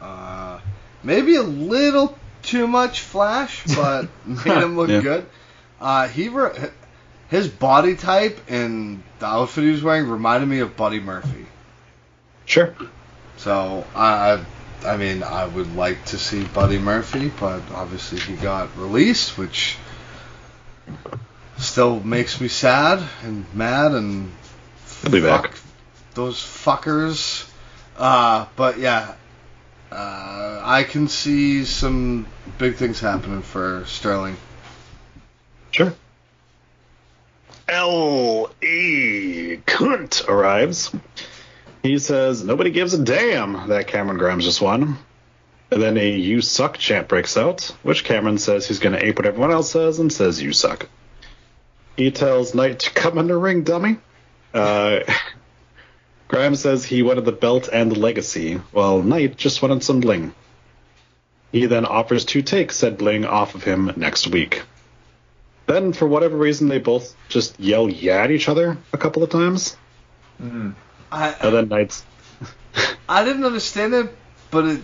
Uh, maybe a little too much flash, but made him look Yeah. good. Uh, he re- his body type and the outfit he was wearing reminded me of Buddy Murphy. Sure. So I, I, mean, I would like to see Buddy Murphy, but obviously he got released, which still makes me sad and mad and He'll be back. those fuckers. Uh, but yeah, uh, I can see some big things happening for Sterling. Sure. L. E. Kunt arrives. He says, Nobody gives a damn that Cameron Grimes just won. And then a You Suck chant breaks out, which Cameron says he's going to ape what everyone else says and says, You suck. He tells Knight to come in the ring, dummy. Uh, Grimes says he wanted the belt and the legacy, while Knight just wanted some bling. He then offers to take said bling off of him next week. Then, for whatever reason, they both just yell yeah at each other a couple of times. Mm. I And then Knight's I didn't understand it, but it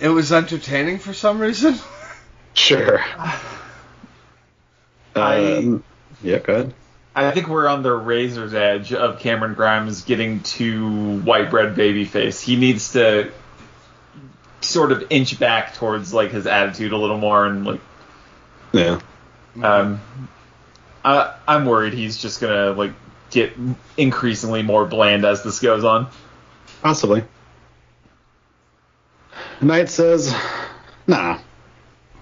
it was entertaining for some reason. sure. I- Um, yeah, go ahead. I think we're on the razor's edge of Cameron Grimes getting to white bread baby face. He needs to sort of inch back towards like his attitude a little more and like Yeah. Um I I'm worried he's just gonna like get increasingly more bland as this goes on. Possibly. Knight says, nah.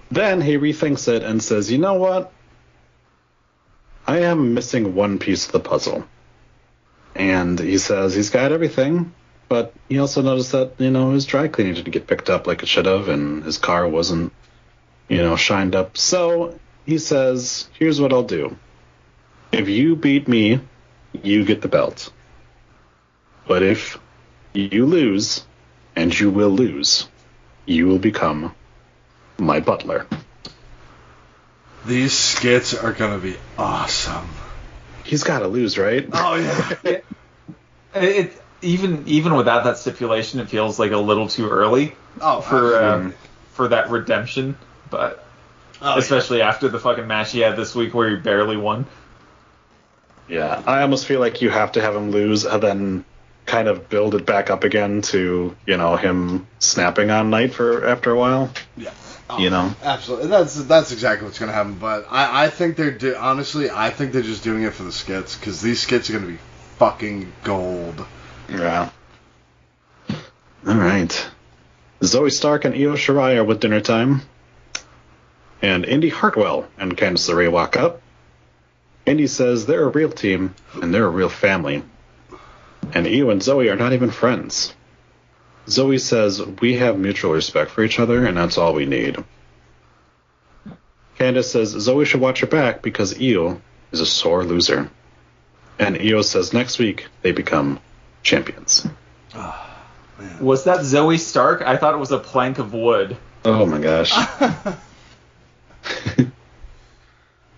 Then he rethinks it and says, you know what? I am missing one piece of the puzzle. And he says he's got everything, but he also noticed that, you know, his dry cleaning didn't get picked up like it should have, and his car wasn't, you know, shined up. So he says, here's what I'll do. If you beat me, you get the belt. But if you lose, and you will lose, you will become my butler. These skits are gonna be awesome. He's got to lose, right? Oh yeah. It, it even even without that stipulation, it feels like a little too early Oh, for absolutely. um, for that redemption. But Oh, especially after the fucking match he had this week where he barely won. Yeah, I almost feel like you have to have him lose and then kind of build it back up again to, you know, him snapping on Knight for after a while. yeah. Oh, you know. Absolutely. That's that's exactly what's gonna happen. But I, I think they're do- honestly I think they're just doing it for the skits because these skits are gonna be fucking gold. Yeah. All right. Zoey Stark and Io Shirai are with dinner time. And Indy Hartwell and Candice LeRae walk up. Indy says they're a real team and they're a real family. And Io and Zoey are not even friends. Zoey says we have mutual respect for each other and that's all we need. Candice says Zoey should watch her back because Io is a sore loser. And Io says next week they become champions. Was that Zoey Stark? I thought it was a plank of wood. Oh my gosh.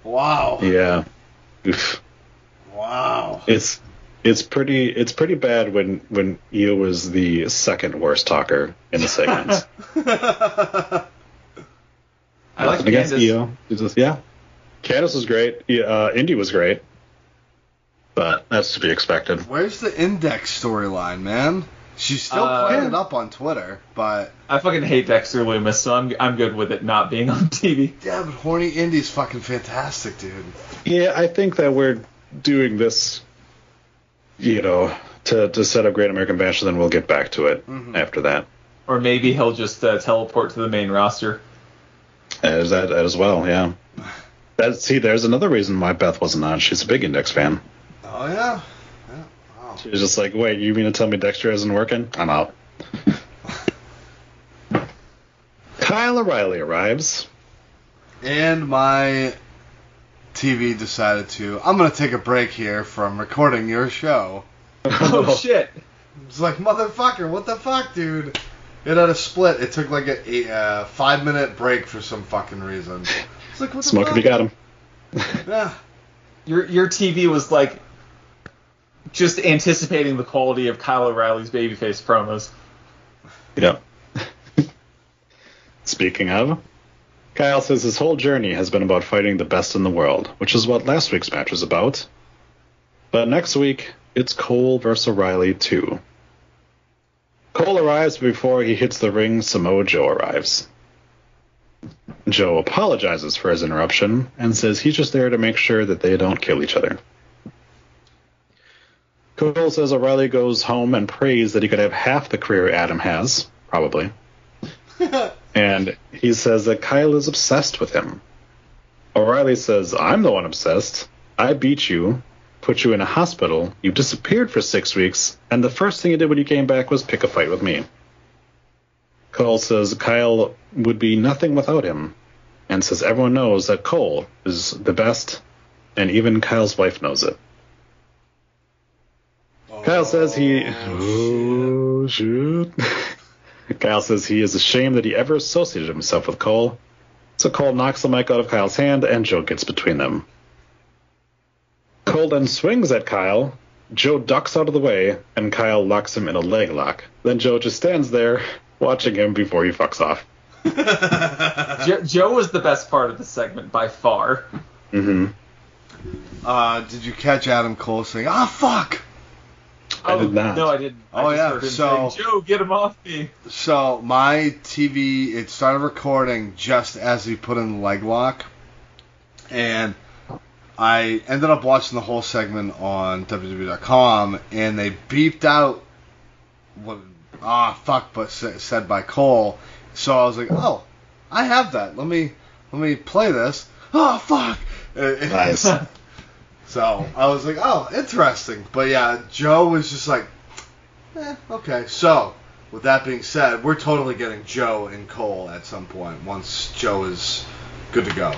Wow. yeah. Oof. Wow. It's it's pretty it's pretty bad when when Io was the second worst talker in the segment. I like Nothing against Io. Just- yeah. Candice was great. Yeah, Uh, Indy was great. But that's to be expected. Where's the index storyline, man? She's still Uh, playing it up on Twitter, but I fucking hate Dexter Lumis, so I'm I'm good with it not being on TV. yeah, but Horny Indy's fucking fantastic, dude. Yeah, I think that we're doing this, you know, to, to set up Great American Bash, and then we'll get back to it Mhm. after that. Or maybe he'll just uh, teleport to the main roster. As that as well, yeah. That, see, there's another reason why Beth wasn't on. She's a big Index fan. Oh yeah. Yeah. She was just like, wait, you mean to tell me Dexter isn't working? I'm out. Kyle O'Reilly arrives. And my TV decided to. I'm gonna take a break here from recording your show. Oh shit! It's like motherfucker, what the fuck, dude? It had a split. It took like a, a uh, five minute break for some fucking reason. It's like what the Smoke if you got him. Yeah. Your your TV was like just anticipating the quality of Kyle O'Reilly's babyface promos. Yep. Speaking of, Kyle says his whole journey has been about fighting the best in the world, which is what last week's match was about. But next week, it's Cole versus O'Reilly 2. Cole arrives before he hits the ring, Samoa Joe arrives. Joe apologizes for his interruption and says he's just there to make sure that they don't kill each other. Cole says O'Reilly goes home and prays that he could have half the career Adam has, probably. and he says that Kyle is obsessed with him. O'Reilly says, I'm the one obsessed. I beat you, put you in a hospital, you disappeared for six weeks, and the first thing you did when you came back was pick a fight with me. Cole says Kyle would be nothing without him, and says everyone knows that Cole is the best, and even Kyle's wife knows it. Kyle says he. Oh, shoot. Kyle says he is ashamed that he ever associated himself with Cole. So Cole knocks the mic out of Kyle's hand, and Joe gets between them. Cole then swings at Kyle. Joe ducks out of the way, and Kyle locks him in a leg lock. Then Joe just stands there, watching him before he fucks off. Jo- Joe was the best part of the segment by far. hmm Uh, did you catch Adam Cole saying, "Ah, fuck"? I oh, did not. No, I didn't. Oh, just yeah, so- saying, Joe, get him off me. So my TV it started recording just as he put in the leg lock, and I ended up watching the whole segment on WWE.com, and they beeped out what ah fuck, but said by Cole. So I was like, oh, I have that. Let me let me play this. Oh fuck. Uh, Nice. So I was like, oh, interesting. But yeah, Joe was just like, eh, okay. So with that being said, we're totally getting Joe and Cole at some point once Joe is good to go.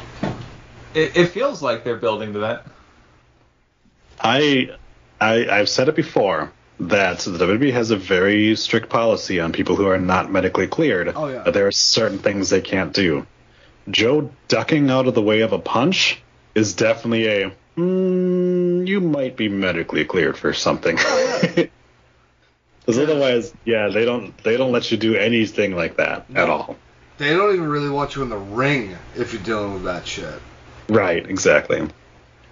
It, it feels like they're building to that. I, I I've said it before that the WWE has a very strict policy on people who are not medically cleared. Oh, yeah. That there are certain things they can't do. Joe ducking out of the way of a punch is definitely a mm, you might be medically cleared for something. Because otherwise, yeah, they don't they don't let you do anything like that at all. They don't even really want you in the ring if you're dealing with that shit. Right, exactly.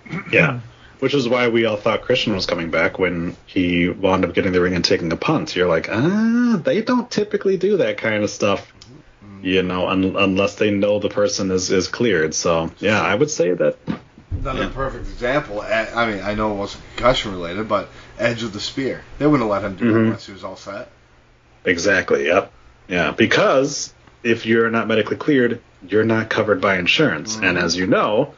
Yeah. Which is why we all thought Christian was coming back when he wound up getting the ring and taking a punt. You're like, ah, they don't typically do that kind of stuff, you know, un- unless they know the person is, is cleared. So, yeah, I would say that. Another Yeah. perfect example. I mean, I know it wasn't concussion related, but Edge of the spear. They wouldn't have let him do it Mhm. unless he was all set. Exactly, yep. Yeah, because if you're not medically cleared, you're not covered by insurance. And as you know,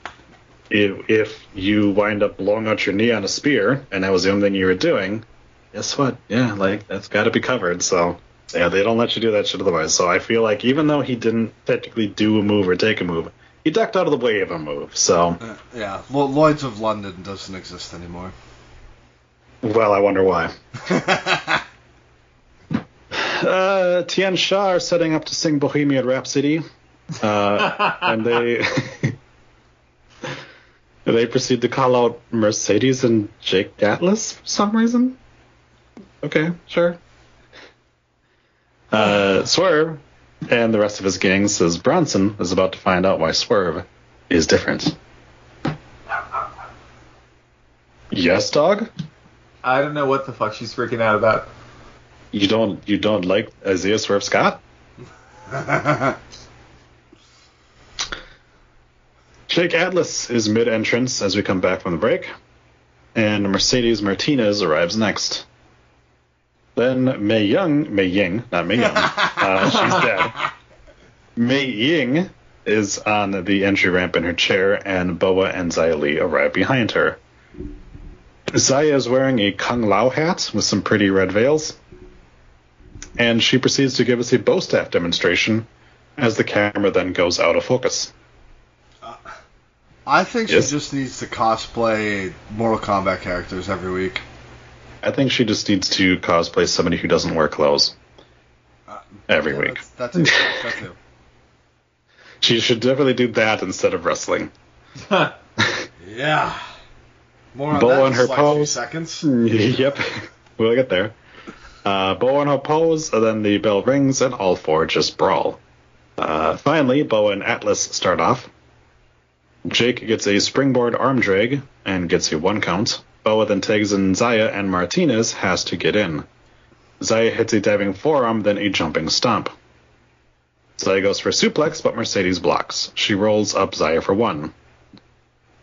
if, if you wind up blowing out your knee on a spear and that was the only thing you were doing, guess what? Yeah, like that's got to be covered. So yeah, they don't let you do that shit otherwise. So I feel like even though he didn't technically do a move or take a move, he ducked out of the way of a move. So Uh, yeah, Lo- Lloyd's of London doesn't exist anymore. well, I wonder why. Uh, Tian Sha are setting up to sing Bohemian Rhapsody, uh, and they they proceed to call out Mercedes and Jake Atlas for some reason. Okay, sure. Uh, Swerve and the rest of his gang says Bronson is about to find out why Swerve is different. Yes, dog. I don't know what the fuck she's freaking out about. You don't you don't like Isaiah Swerve Scott? Jake Atlas is mid entrance as we come back from the break, and Mercedes Martinez arrives next. Then Mei Young, Mei Ying, not Mei Young, uh, she's dead. Mei Ying is on the entry ramp in her chair, and Boa and Xia Li arrive behind her. Xia is wearing a Kung Lao hat with some pretty red veils, and she proceeds to give us a bow staff demonstration as the camera then goes out of focus. I think Yes. she just needs to cosplay Mortal Kombat characters every week. I think she just needs to cosplay somebody who doesn't wear clothes every Yeah, week. That's, that's it. That's it. She should definitely do that instead of wrestling. Yeah. More on Bow that on in her like pose. seconds. yep, we'll get there. Uh, Boa and her pose, and then the bell rings, and all four just brawl. Uh, finally, Bow and Atlas start off. Jake gets a springboard arm drag and gets a one count. Boa then tags in Zaya, and Martinez has to get in. Zaya hits a diving forearm, then a jumping stomp. Zaya goes for suplex, but Mercedes blocks. She rolls up Zaya for one.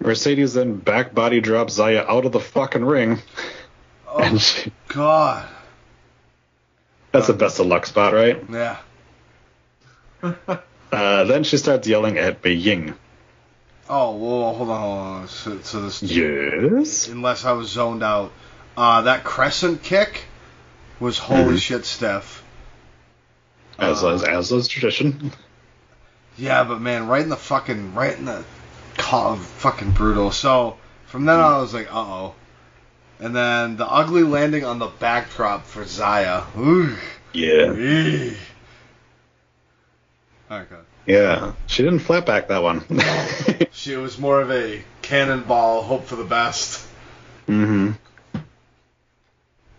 Mercedes then back body drops Zaya out of the fucking ring. And Oh she, God. that's the best of luck spot, right? Yeah. Uh, then she starts yelling at Mei Ying. Oh, whoa, hold on, hold on. So, so this, Yes? unless I was zoned out, uh, that crescent kick was holy Mhm. shit Steph. As, Uh, as, as is tradition. Yeah, but man, right in the fucking, right in the, co- fucking brutal. So from then on, I was like, uh oh. And then the ugly landing on the backdrop for Zaya. Ooh. Yeah. Eee. Alright, good. Yeah. She didn't flat back that one. She was more of a cannonball, hope for the best. Mm-hmm.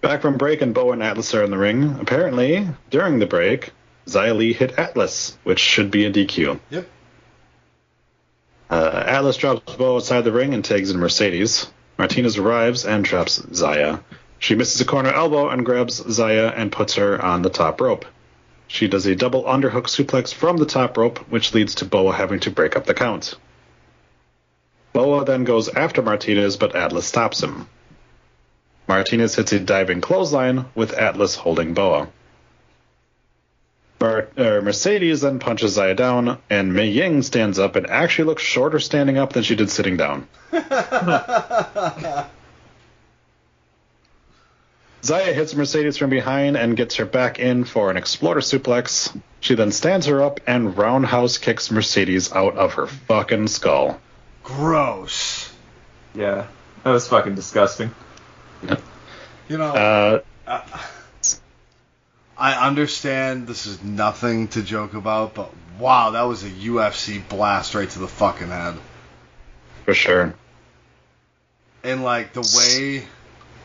Back from break, and Bo and Atlas are in the ring. Apparently, during the break, Li hit Atlas, which should be a DQ. Yep. Uh, Atlas drops Bo outside the ring and tags in Mercedes. Martinez arrives and traps Zaya. She misses a corner elbow and grabs Zaya and puts her on the top rope. She does a double underhook suplex from the top rope, which leads to Boa having to break up the count. Boa then goes after Martinez, but Atlas stops him. Martinez hits a diving clothesline with Atlas holding Boa. Mar- uh, Mercedes then punches Zaya down, and Mei Ying stands up and actually looks shorter standing up than she did sitting down. Zaya hits Mercedes from behind and gets her back in for an exploder suplex. She then stands her up and roundhouse kicks Mercedes out of her fucking skull. Gross. Yeah, that was fucking disgusting. You know, Uh, I understand this is nothing to joke about, but wow, that was a UFC blast right to the fucking head. for sure. And like the way,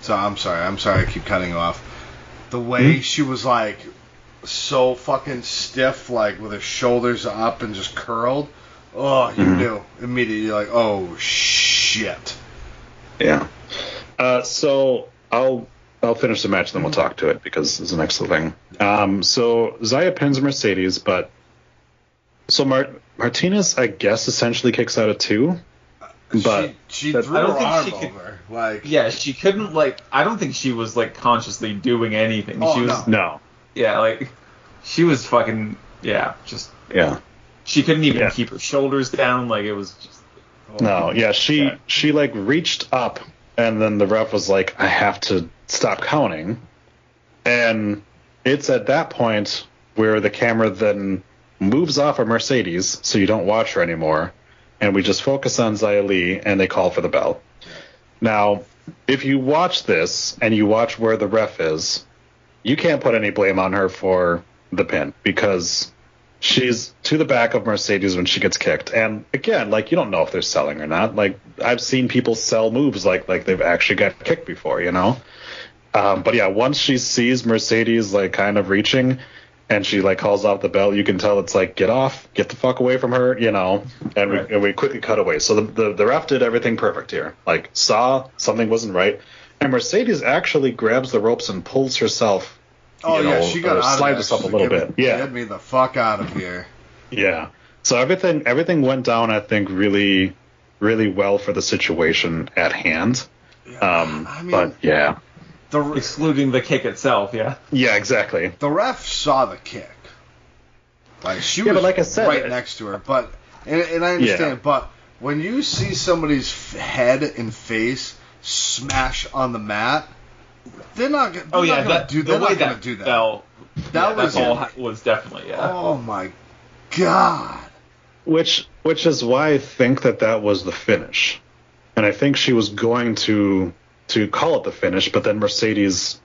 so I'm sorry, I'm sorry, I keep cutting you off. The way she was like so fucking stiff, like with her shoulders up and just curled. Oh, you Mhm. knew immediately, like, oh shit. Yeah. Uh, so I'll I'll finish the match, then we'll talk to it because it's an excellent thing. Um, so Zaya pins Mercedes, but so Mar- Martinez, I guess, essentially kicks out at two. But she, she threw I don't her think arm she could- over, like, Yeah, she couldn't like. I don't think she was like consciously doing anything. Oh, she was. no. no, Yeah, like she was fucking. Yeah, just yeah, she couldn't even Yeah. keep her shoulders down. Like it was just. Oh, no, yeah. She Yeah. she like reached up, and then the ref was like, "I have to stop counting," and it's at that point where the camera then moves off of Mercedes, so you don't watch her anymore, and we just focus on Xia Li, and they call for the bell. Now, if you watch this and you watch where the ref is, you can't put any blame on her for the pin because she's to the back of Mercedes when she gets kicked. And again, like you don't know if they're selling or not. Like I've seen people sell moves like like they've actually got kicked before, you know. Um, but yeah, once she sees Mercedes like kind of reaching, and she like calls off the bell, you can tell it's like get off, get the fuck away from her, you know. And Right. we and we quickly cut away. So the, the the ref did everything perfect here. Like saw something wasn't right, and Mercedes actually grabs the ropes and pulls herself. oh you yeah, know, she got out slides up a little bit. Yeah. Get me the fuck out of here. Yeah. So everything everything went down, I think, really, really well for the situation at hand. Yeah, Um, I mean, but yeah, the re- Excluding the kick itself, yeah. Yeah, exactly. the ref saw the kick. Like she Yeah, was but like I said- right next to her, but and, and I understand, Yeah. but when you see somebody's head and face smash on the mat, they're not. gonna- Oh they're yeah, not gonna that, do. the They're way not gonna that do that. fell, that yeah, was that all was definitely yeah. Oh my god. Which which is why I think that that was the finish, and I think she was going to to call it the finish, but then Mercedes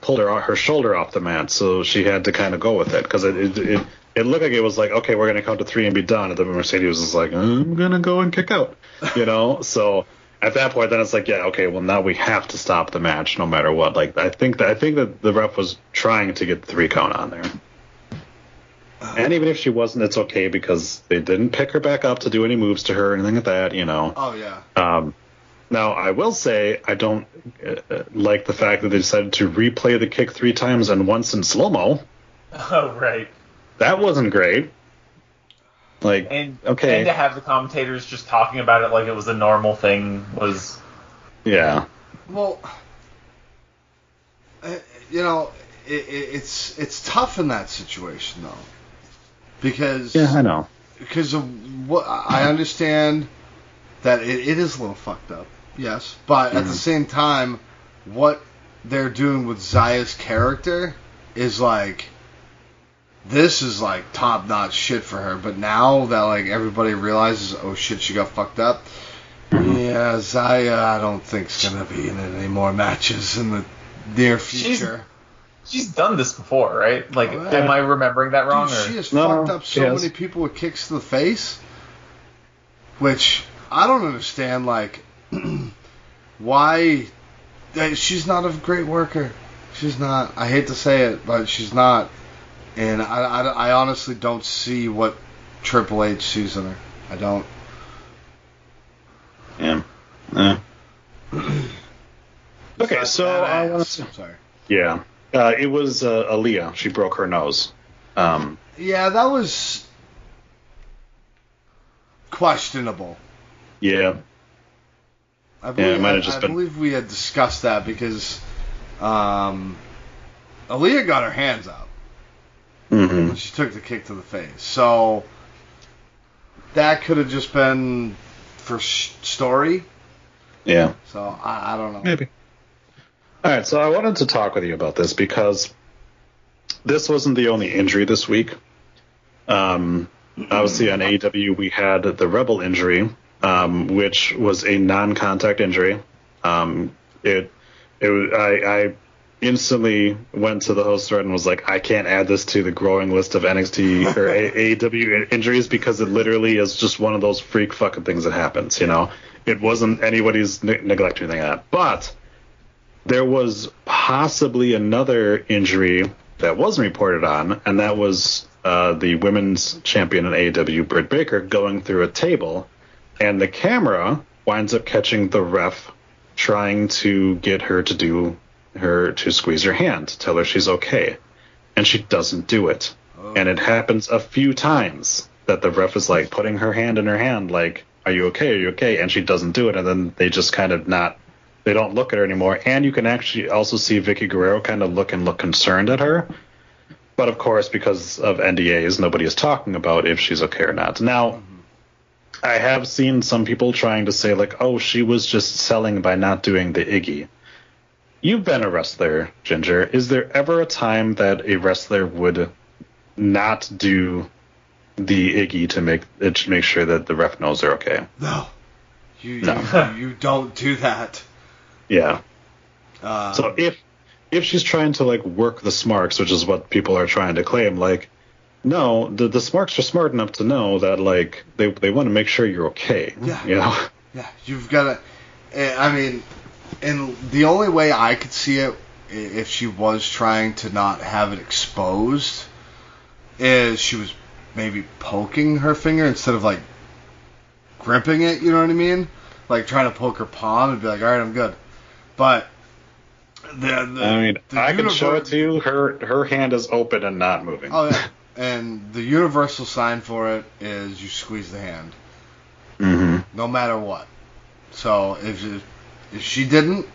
pulled her her shoulder off the mat, so she had to kind of go with it because it, it it it looked like it was like okay, we're gonna count to three and be done, and then Mercedes was like I'm gonna go and kick out, you know. so at that point, then it's like yeah, okay, well now we have to stop the match no matter what. Like I think that I think that the ref was trying to get the three count on there. And even if she wasn't, it's okay because they didn't pick her back up to do any moves to her or anything like that, you know. Oh yeah. Um, now, I will say I don't uh, uh, like the fact that they decided to replay the kick three times and once in slow mo. Oh right. That wasn't great. Like, And Okay. and to have the commentators just talking about it like it was a normal thing was yeah, Well, uh, you know, it, it, it's it's tough in that situation though, because yeah, I know. because of what I understand that it, it is a little fucked up, yes, but at the mm-hmm. same time, what they're doing with Zaya's character is like this is like top notch shit for her. But now that like everybody realizes, oh shit, she got fucked up. Mm-hmm. Yeah, Zaya, I don't think's gonna be in any more matches in the near future. she's done this before, right? Like, Oh, am I remembering that wrong? Dude, or? she has No, fucked up so many people with kicks to the face, which I don't understand. Like, why? She's not a great worker. She's not. I hate to say it, but she's not. And I, I, I honestly don't see what Triple H sees in her. I don't. Yeah. Yeah. okay, so I Badass. want to. Sorry. Yeah, uh, it was uh, Aliyah. She broke her nose. Um, Yeah, that was questionable. yeah, I Yeah, believe, it might have just I been- believe we had discussed that because um, Aliyah got her hands up hmm when she took the kick to the face. So that could have just been for sh- story. yeah. So I, I don't know. Maybe. All right, so I wanted to talk with you about this because this wasn't the only injury this week. Um, obviously, on AEW, we had the Rebel injury, um, which was a non-contact injury. Um, it, it, I, I instantly went to the host thread and was like, I can't add this to the growing list of NXT or AEW injuries because it literally is just one of those freak fucking things that happens. You know, it wasn't anybody's ne- neglect or anything like that, but there was possibly another injury that wasn't reported on, and that was uh, the women's champion in AEW, Britt Baker, going through a table, and the camera winds up catching the ref trying to get her to do her to squeeze her hand, tell her she's okay, and she doesn't do it, and it happens a few times that the ref is like putting her hand in her hand, like, "Are you okay? Are you okay?" and she doesn't do it, and then they just kind of not they don't look at her anymore. And you can actually also see Vickie Guerrero kind of look and look concerned at her. But of course, because of NDAs, nobody is talking about if she's okay or not. Now, I have seen some people trying to say, like, oh, she was just selling by not doing the Iggy. You've been a wrestler, Ginger. Is there ever a time that a wrestler would not do the Iggy to make to make sure that the ref knows they're okay? No, you No. You, you don't do that. Yeah. Uh, So if if she's trying to like work the smarks, which is what people are trying to claim, like no, the the smarks are smart enough to know that like they they want to make sure you're okay. Yeah. You know. Yeah, you've got to. Eh, I mean, and the only way I could see it, if she was trying to not have it exposed, is she was maybe poking her finger instead of like gripping it. You know what I mean? Like trying to poke her palm and be like, "All right, I'm good." But the, the I mean, the I can show it to you. Her her hand is open and not moving. Oh yeah, and the universal sign for it is you squeeze the hand. hmm no matter what. So if if she didn't,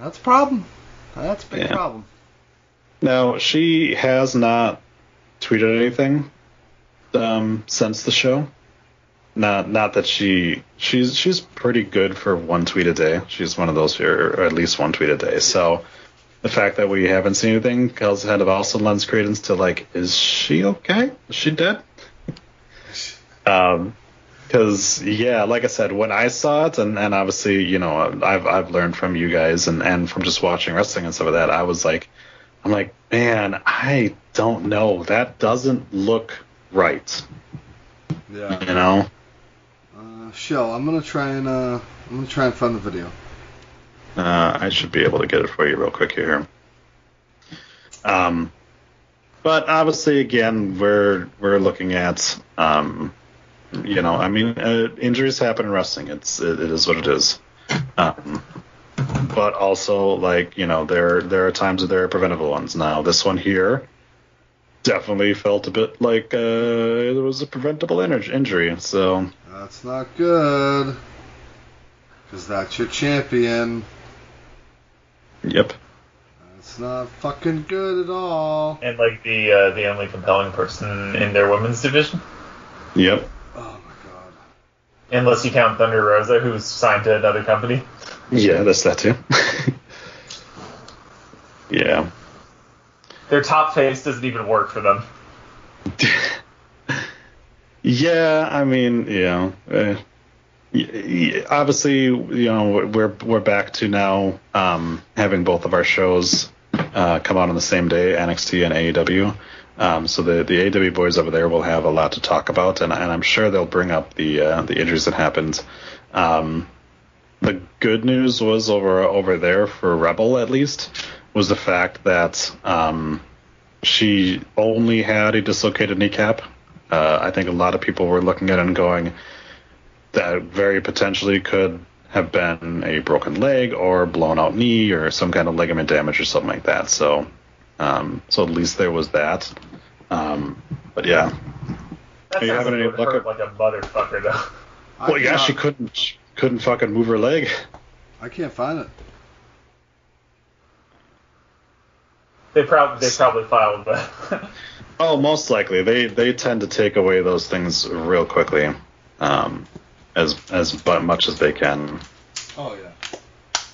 That's a problem. That's a big Yeah. problem. Now she has not tweeted anything um, since the show. Not not that she she's she's pretty good for one tweet a day. She's one of those or at least one tweet a day. So the fact that we haven't seen anything calls kind of also lends credence to like, is she okay? Is she dead? Um, because yeah, like I said, when I saw it, and, and obviously, you know, I've I've learned from you guys and and from just watching wrestling and stuff like that, I was like, I'm like, man, I don't know, that doesn't look right, Yeah. you know. Uh, Shell, I'm gonna try and uh, I'm gonna try and find the video. Uh, I should be able to get it for you real quick here. Um, but obviously, again, we're we're looking at, um, you know, I mean, uh, injuries happen in wrestling. It's it, it is what it is. Um, but also, like you know, there there are times that there are preventable ones. Now, this one here definitely felt a bit like uh, was a preventable inj- injury. So That's not good. Cause that's your champion. Yep. That's not fucking good at all. And like the uh, the only compelling person in their women's division, Yep. Oh my god. unless you count Thunder Rosa, who's signed to another company. Yeah, that's that too. yeah. Their top face doesn't even work for them. Yeah, I mean, yeah. Uh, y- y- obviously, you know, we're we're back to now um, having both of our shows uh, come out on the same day, NXT and AEW. Um, so the the AEW boys over there will have a lot to talk about, and, and I'm sure they'll bring up the uh, the injuries that happened. Um, the good news was over over there for Rebel at least was the fact that um, she only had a dislocated kneecap. Uh, I think a lot of people were looking at it and going, that very potentially could have been a broken leg or blown out knee or some kind of ligament damage or something like that. So, um, so at least there was that. Um, but yeah, That Are you having like, any luck hurt like a motherfucker though. I well, yeah, cannot- she couldn't she couldn't fucking move her leg. I can't find it. They probably they probably filed that. Oh, most likely they they tend to take away those things real quickly, um, as as but much as they can. Oh yeah.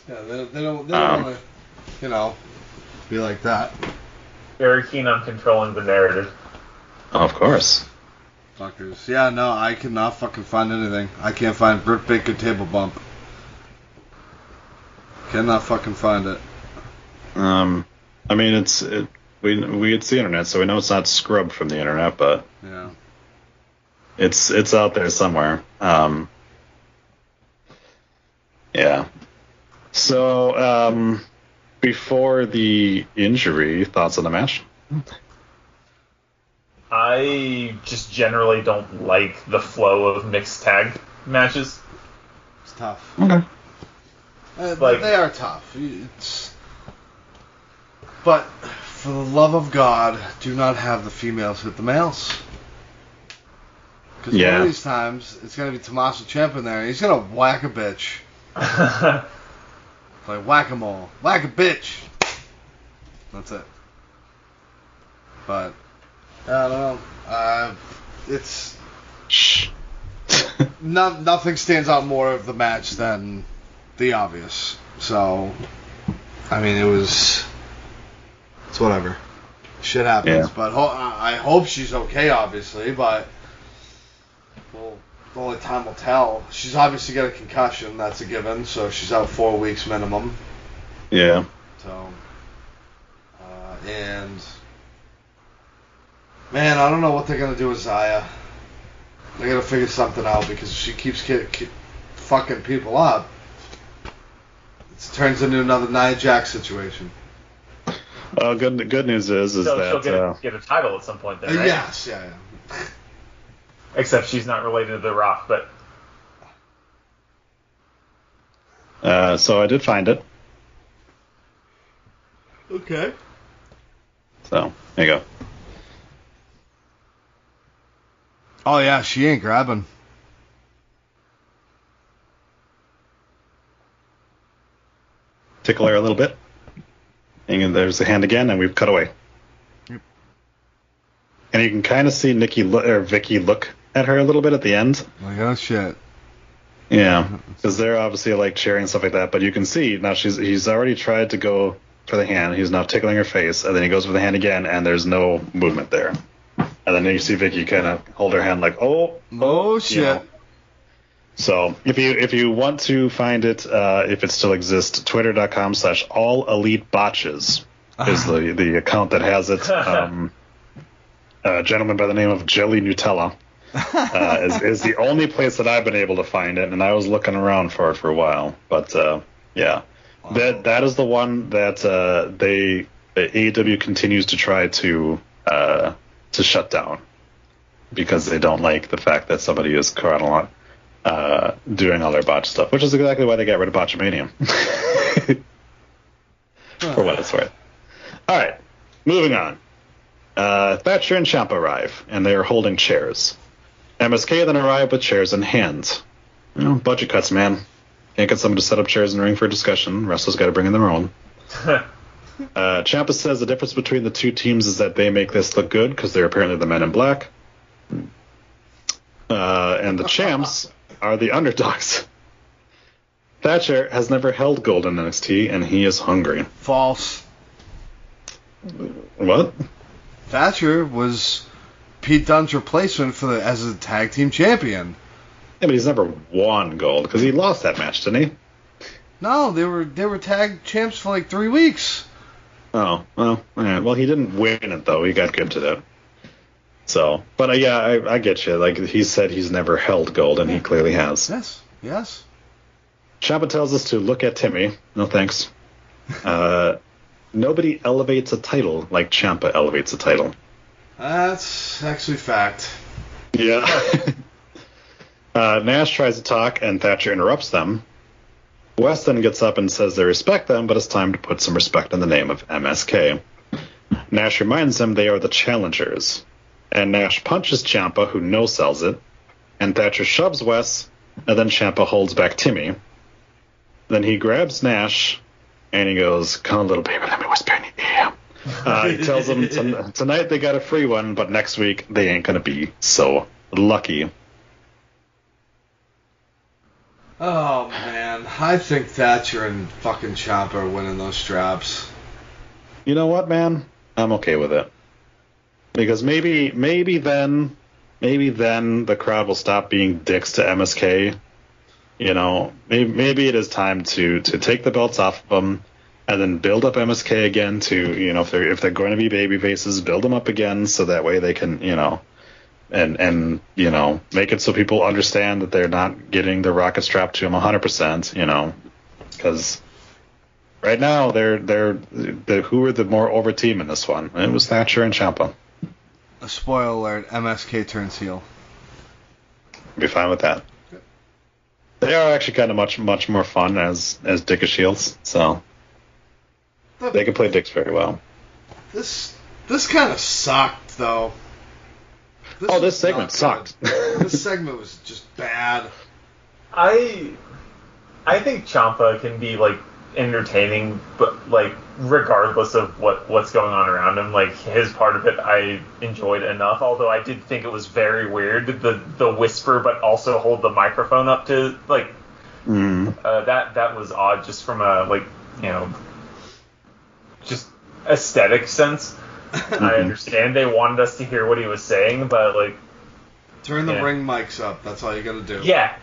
Yeah, they, they don't. They don't Um, want to, you know, be like that. Very keen on controlling the narrative. Of course. Fuckers. Yeah, no, I cannot fucking find anything. I can't find Britt Baker table bump. Cannot fucking find it. Um, I mean, it's it, we we it's the internet, so we know it's not scrubbed from the internet, but Yeah. it's it's out there somewhere. Um, yeah. So um, before the injury, thoughts on the match? I just generally don't like the flow of mixed tag matches. It's tough. Okay. Uh, Like- they are tough. It's, but for the love of God, do not have the females hit the males. Because one of these times, it's gonna be Tommaso Ciampa in there, and he's gonna whack a bitch, like whack a mole, whack a bitch. That's it. But I don't know. Uh, it's no, nothing stands out more of the match than the obvious. So, I mean, it was. It's whatever. Shit happens. Yeah. But ho- I I hope she's okay, obviously. But well, only time will tell. She's obviously got a concussion. That's a given. So she's out four weeks minimum. yeah. So, uh, and man, I don't know what they're gonna do with Zaya. They gotta figure something out because she keeps ki- ki- fucking people up. It turns into another Nia Jax situation. Uh, good the good news is is so she'll get a, uh, get a title at some point then, right? Yes, yeah, yeah. Except she's not related to The Rock, but uh, so I did find it. Okay. So there you go. Oh yeah, she ain't grabbing. tickle her a little bit. And there's the hand again, and we've cut away. Yep. And you can kind of see Nikki lo- or Vickie look at her a little bit at the end. Like, oh shit. Yeah, because they're obviously like cheering and stuff like that. But you can see now she's he's already tried to go for the hand. He's now tickling her face, and then he goes for the hand again, and there's no movement there. And then you see Vickie kind of hold her hand like, oh, Oh shit. you know. So if you if you want to find it, uh, if it still exists, twitter.com slash all elite botches is the the account that has it. Um, a gentleman by the name of Jelly Nutella uh, is, is the only place that I've been able to find it, and I was looking around for it for a while. But uh, yeah, that that is the one that uh, they that AEW continues to try to uh, to shut down because they don't like the fact that somebody is chronolog- uh doing all their botch stuff, which is exactly why they got rid of Botchamania. for what it's worth. All right, moving on. Uh, Thatcher and Champ arrive, and they are holding chairs. MSK then arrived with chairs in hand. You know, budget cuts, man. Can't get someone to set up chairs in the ring for a discussion. Wrestlers got to bring in their own. uh, Ciampa says the difference between the two teams is that they make this look good because they're apparently the men in black. Uh, and the champs are the underdogs. Thatcher has never held gold in NXT, and he is hungry. False. What? Thatcher was Pete Dunne's replacement for the as a tag team champion. Yeah, but he's never won gold because he lost that match, didn't he? No, they were they were tag champs for like three weeks. Oh, well, right. well, he didn't win it though. He got good to that. So, but uh, yeah, I, I get you. Like he said, he's never held gold, and he clearly has. Yes, yes. Ciampa tells us to look at Timmy. No thanks. Uh, nobody elevates a title like Ciampa elevates a title. That's actually fact. Yeah. uh, Nash tries to talk, and Thatcher interrupts them. Wes then gets up and says they respect them, but it's time to put some respect in the name of MSK. Nash reminds them they are the challengers, and Nash punches Ciampa, who no sells it, and Thatcher shoves Wes, and then Ciampa holds back Timmy. Then he grabs Nash, and he goes, "Come on, little baby, let me whisper in your ear." Uh, he tells them "Ton- tonight they got a free one, but next week they ain't gonna be so lucky. Oh man, I think Thatcher and fucking Ciampa are winning those straps. You know what, man? I'm okay with it. Because maybe, maybe then, maybe then the crowd will stop being dicks to MSK. You know, maybe, maybe it is time to to take the belts off of them and then build up MSK again. To you know, if they're if they're going to be baby faces, build them up again so that way they can you know, and and you know, make it so people understand that they're not getting the rocket strapped to them 100. percent You know, because right now they're they're the who are the more over team in this one? It was Thatcher and Ciampa. A spoiler alert: MSK turns heel. Be fine with that. They are actually kind of much much more fun as as Dick of Shields, so they can play dicks very well. This this kind of sucked though. Oh, this segment sucked. this segment was just bad. I I think Ciampa can be like entertaining, but like regardless of what what's going on around him, like his part of it, I enjoyed enough. Although I did think it was very weird the the whisper, but also hold the microphone up to like Mm. uh, that that was odd, just from a like you know just aesthetic sense. I understand they wanted us to hear what he was saying, but like Turn the Yeah. ring mics up. That's all you gotta do. Yeah.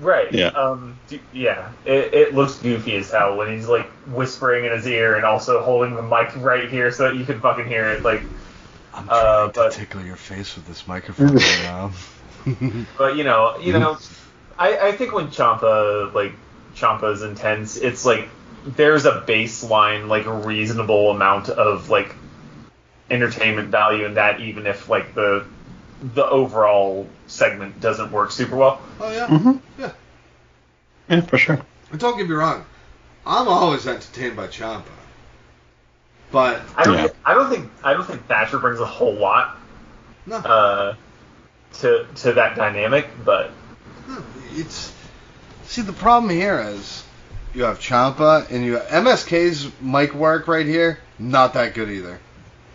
Right. Yeah. Um. d- Yeah. It, it looks goofy as hell when he's like whispering in his ear and also holding the mic right here so that you can fucking hear it. Like, I'm Uh, trying but- to tickle your face with this microphone right now. but you know, you know, I I think when Ciampa like Ciampa is intense, it's like there's a baseline like a reasonable amount of like entertainment value in that, even if like the the overall segment doesn't work super well. Oh yeah, Mhm. yeah. Yeah, for sure. And don't get me wrong, I'm always entertained by Ciampa. But I don't. Yeah. Think, I don't think. I don't think Thatcher brings a whole lot no, uh, to to that dynamic, but no, it's see the problem here is you have Ciampa, and you have MSK's mic work right here. Not that good either.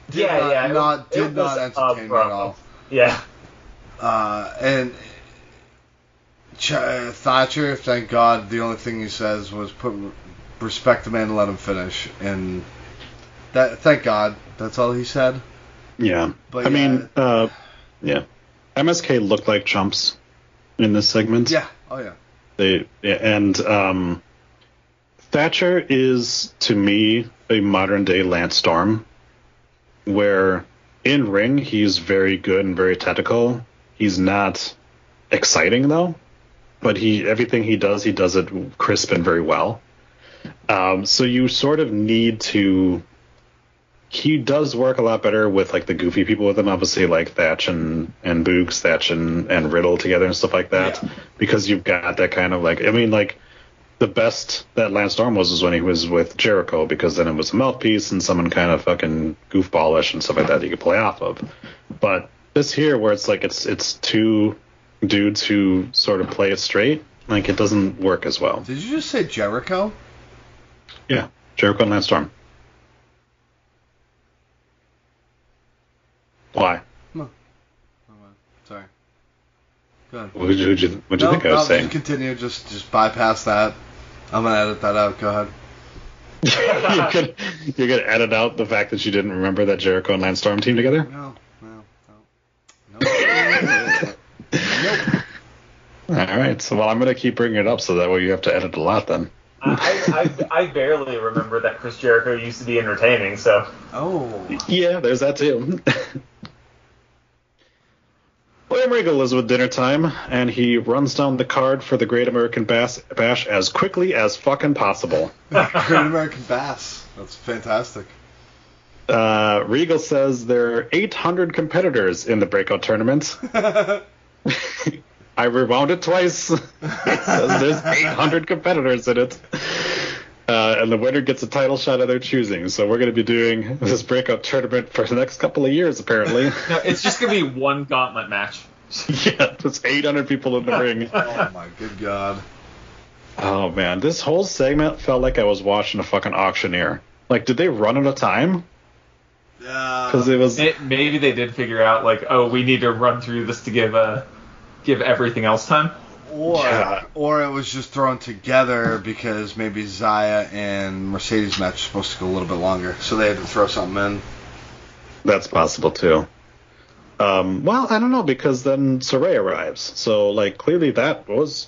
Did yeah, not, yeah. Not was- did it not was a entertain me at all. Yeah. Uh, and Ch- uh, Thatcher, thank God, the only thing he says was put respect the man and let him finish. And that, thank God, that's all he said. Yeah. But I yeah. mean, uh, yeah. MSK looked like chumps in this segment. Yeah. Oh yeah. They yeah, and um, Thatcher is to me a modern day Lance Storm, where in ring he's very good and very technical. He's not exciting though, but he everything he does he does it crisp and very well. Um, so you sort of need to. He does work a lot better with like the goofy people with him, obviously like Thatch and and Boogs, Thatch and and Riddle together and stuff like that, Yeah. because you've got that kind of like I mean like the best that Lance Storm was was when he was with Jericho because then it was a mouthpiece and someone kind of fucking goofballish and stuff like that you could play off of. But this here where it's like it's it's two dudes who sort of play it straight, like it doesn't work as well. Did you just say Jericho? Yeah, Jericho and Lance Storm. Why? Oh, sorry. Go ahead. What did you, what'd you, no, think I no, was saying? Just continue. Just just bypass that. I'm gonna edit that out. Go ahead. you're, gonna, you're gonna edit out the fact that you didn't remember that Jericho and Lance Storm team together. No, no, no. Nope. nope. All right. So well, I'm gonna keep bringing it up so that way you have to edit a lot then. I, I, I barely remember that Chris Jericho used to be entertaining, so. Oh. Yeah, there's that too. William Regal is with dinner time, and he runs down the card for the Great American Bass bash as quickly as fucking possible. Great American Bass. That's fantastic. Uh, Regal says there are 800 competitors in the breakout tournament. I rewound it twice. it says there's 800 competitors in it. Uh, and the winner gets a title shot of their choosing. So we're going to be doing this breakout tournament for the next couple of years, apparently. No, it's just going to be one gauntlet match. yeah, there's 800 people in the ring. Oh my good god. Oh man, this whole segment felt like I was watching a fucking auctioneer. Like, did they run out of time? Yeah. Because it was. It, maybe they did figure out, like, oh, we need to run through this to give uh, give everything else time. Or Yeah. or it was just thrown together because maybe Zaya and Mercedes match was supposed to go a little bit longer, so they had to throw something in. That's possible too. Um, well, I don't know because then Sarray arrives, so like clearly that was,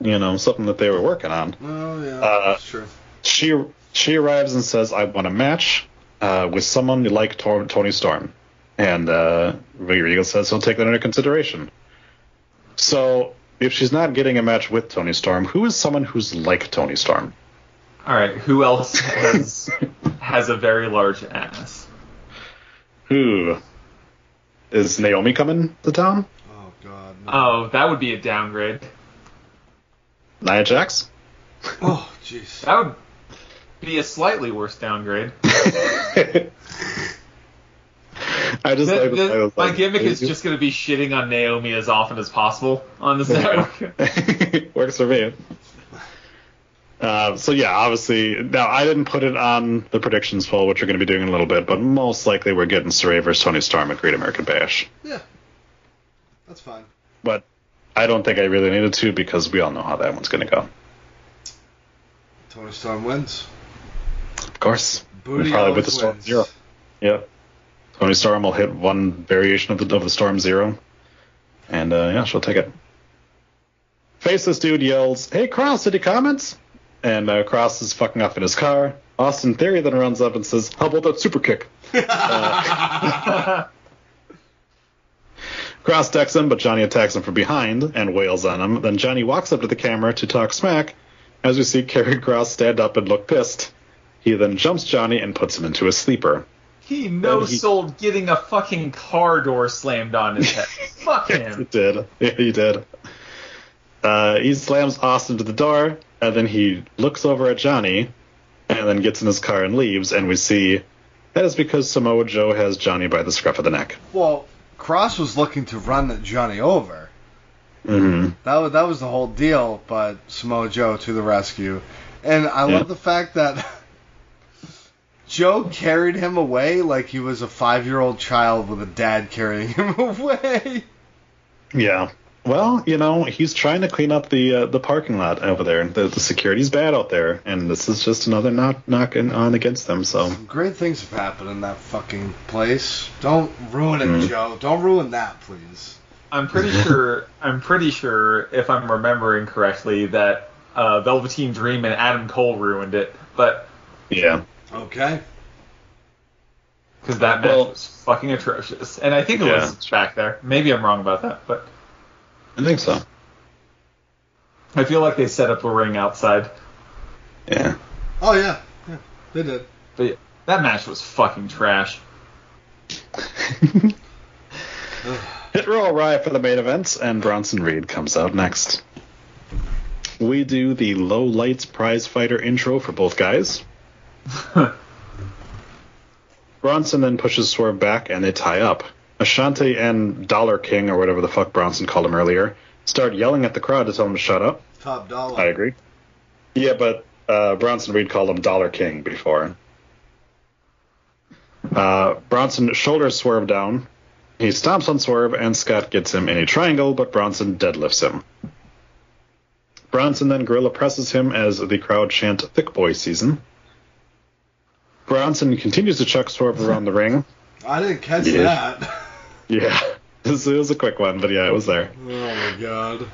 you know, something that they were working on. Oh yeah, Uh, that's true. She she arrives and says, "I want a match uh, with someone like Tor- Toni Storm," and uh, Regal says he'll take that into consideration. So if she's not getting a match with Toni Storm, who is someone who's like Toni Storm? All right, who else has has a very large ass? Who is Naomi coming to town? Oh god. No. Oh, that would be a downgrade. Nia Jax? Oh jeez. That would be a slightly worse downgrade. I just, The- I was- the- I was my like, gimmick is just going to be shitting on Naomi as often as possible on this network. works for me. Uh, so yeah, obviously, now I didn't put it on the predictions poll, which we're going to be doing in a little bit, but most likely we're getting Sarray versus Toni Storm at Great American Bash. Yeah. That's fine. But I don't think I really needed to because we all know how that one's going to go. Toni Storm wins. Of course, Booty probably with always the Storm wins. Zero. Yeah, Toni Storm will hit one variation of the of the Storm Zero, and uh, yeah, she'll take it. Faceless dude yells, "Hey Cross, any comments?" And uh, Cross is fucking up in his car. Austin Theory then runs up and says, "How about that super kick?" Uh, Cross decks him, but Johnny attacks him from behind and wails on him. Then Johnny walks up to the camera to talk smack. As we see Karrion Cross stand up and look pissed, he then jumps Johnny and puts him into a sleeper. He no sold getting a fucking car door slammed on his head. Fuck him. he did. Yeah, he did. Uh, he slams Austin to the door, and then he looks over at Johnny, and then gets in his car and leaves. And we see that is because Samoa Joe has Johnny by the scruff of the neck. Well, Cross was looking to run Johnny over. Mm-hmm. That was, that was the whole deal, but Samoa Joe to the rescue And I Yeah. love the fact that Joe carried him away like he was a five year old child with a dad carrying him away. Yeah. Well, you know, he's trying to clean up the uh, the parking lot over there. The, the security's bad out there, and this is just another knock knocking on against them. So Great things have happened in that fucking place. Don't ruin it, Mhm. Joe. Don't ruin that, please. I'm pretty sure. I'm pretty sure, if I'm remembering correctly, that uh, Velveteen Dream and Adam Cole ruined it. But yeah, Okay. because that match Well- was fucking atrocious, and I think it Yeah. was back there. Maybe I'm wrong about that, but I think so. I feel like they set up a ring outside. Yeah. Oh yeah, yeah, they did. But yeah, that match was fucking trash. Hit Row arrive for the main event, and Bronson Reed comes out next. We do the low lights prize fighter intro for both guys. Bronson then pushes Swerve back, and they tie up. Ashante and Dollar King, or whatever the fuck Bronson called him earlier, start yelling at the crowd to tell him to shut up. Top dollar. I agree. Yeah, but uh, Bronson Reed called him Dollar King before. Uh, Bronson shoulders Swerve down. He stomps on Swerve, and Scott gets him in a triangle, but Bronson deadlifts him. Bronson then gorilla presses him as the crowd chant Thick Boy season. Bronson continues to chuck Swerve around the ring. I didn't catch Yeah. that. Yeah, this it was a quick one, but yeah, it was there. Oh my god.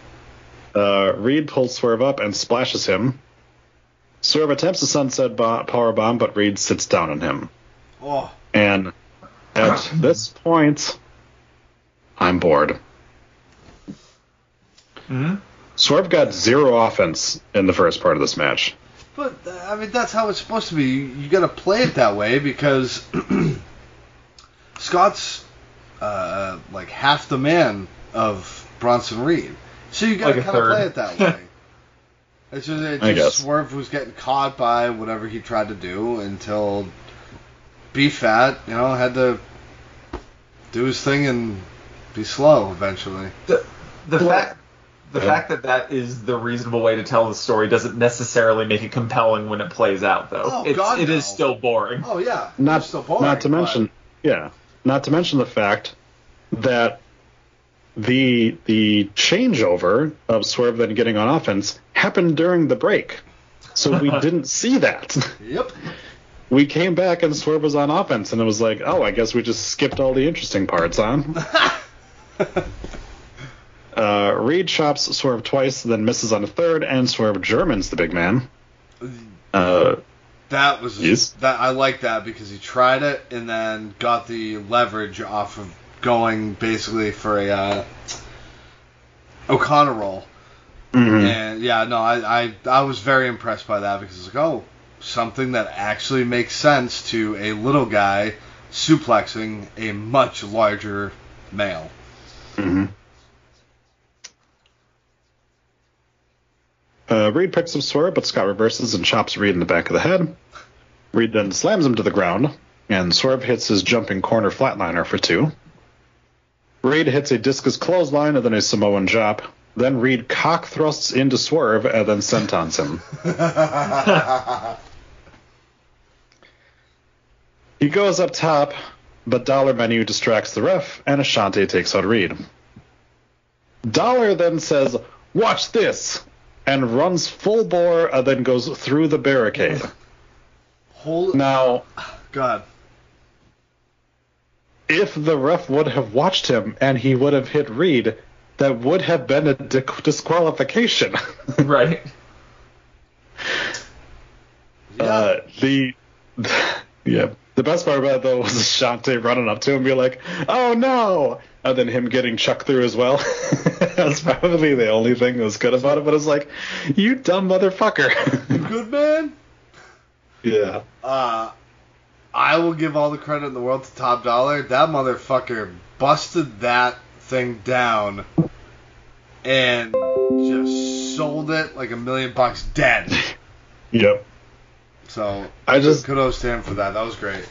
Uh, Reed pulls Swerve up and splashes him. Swerve attempts a sunset bo- power bomb, but Reed sits down on him. Oh, And at this point, I'm bored. hmm Swerve got zero offense in the first part of this match. but I mean that's how it's supposed to be. You, you got to play it that way because Scott's uh, like half the man of Bronson Reed, so you got to Like kind of play it that way. It's just, it just. Swerve was getting caught by whatever he tried to do until B-Fab, you know, had to do his thing and be slow eventually. The, the Well- fact the Yeah. fact that that is the reasonable way to tell the story doesn't necessarily make it compelling when it plays out, though. Oh, it's, God, it no. is still boring. Oh yeah, Not, still boring, not to but- mention, yeah, not to mention the fact that the the changeover of Swerve then getting on offense happened during the break, so we didn't see that. Yep. we came back and Swerve was on offense, and it was like, oh, I guess we just skipped all the interesting parts, huh? uh, Reed chops Swerve twice, then misses on a third, and Swerve Germans the big man. Uh, That was Yes. that I like that because he tried it and then got the leverage off of going basically for a uh, O'Connor roll. mhm. And yeah, no, I, I I was very impressed by that because it's like oh something that actually makes sense to a little guy suplexing a much larger male. Mhm. Uh, Reed picks up Swerve, but Scott reverses and chops Reed in the back of the head. Reed then slams him to the ground, and Swerve hits his jumping corner flatliner for two. Reed hits a discus clothesline and then a Samoan drop. Then Reed cock thrusts into Swerve and then sentons him. He goes up top, but Dollar Menu distracts the ref, and Ashante takes out Reed. Dollar then says, Watch this! And runs full bore and then goes through the barricade. Holy Now, God. if the ref would have watched him and he would have hit Reed, that would have been a di- disqualification. right. Yeah. Uh, the yeah, the best part about it though was Shante running up to him, and be like, "Oh no!" And then him getting chucked through as well. That's probably the only thing that was good about it. But it's like, you dumb motherfucker. Good man. yeah. Uh, I will give all the credit in the world to Top Dollar. That motherfucker busted that thing down and just sold it like a million bucks dead. Yep. So I just kudos to him for that. That was great.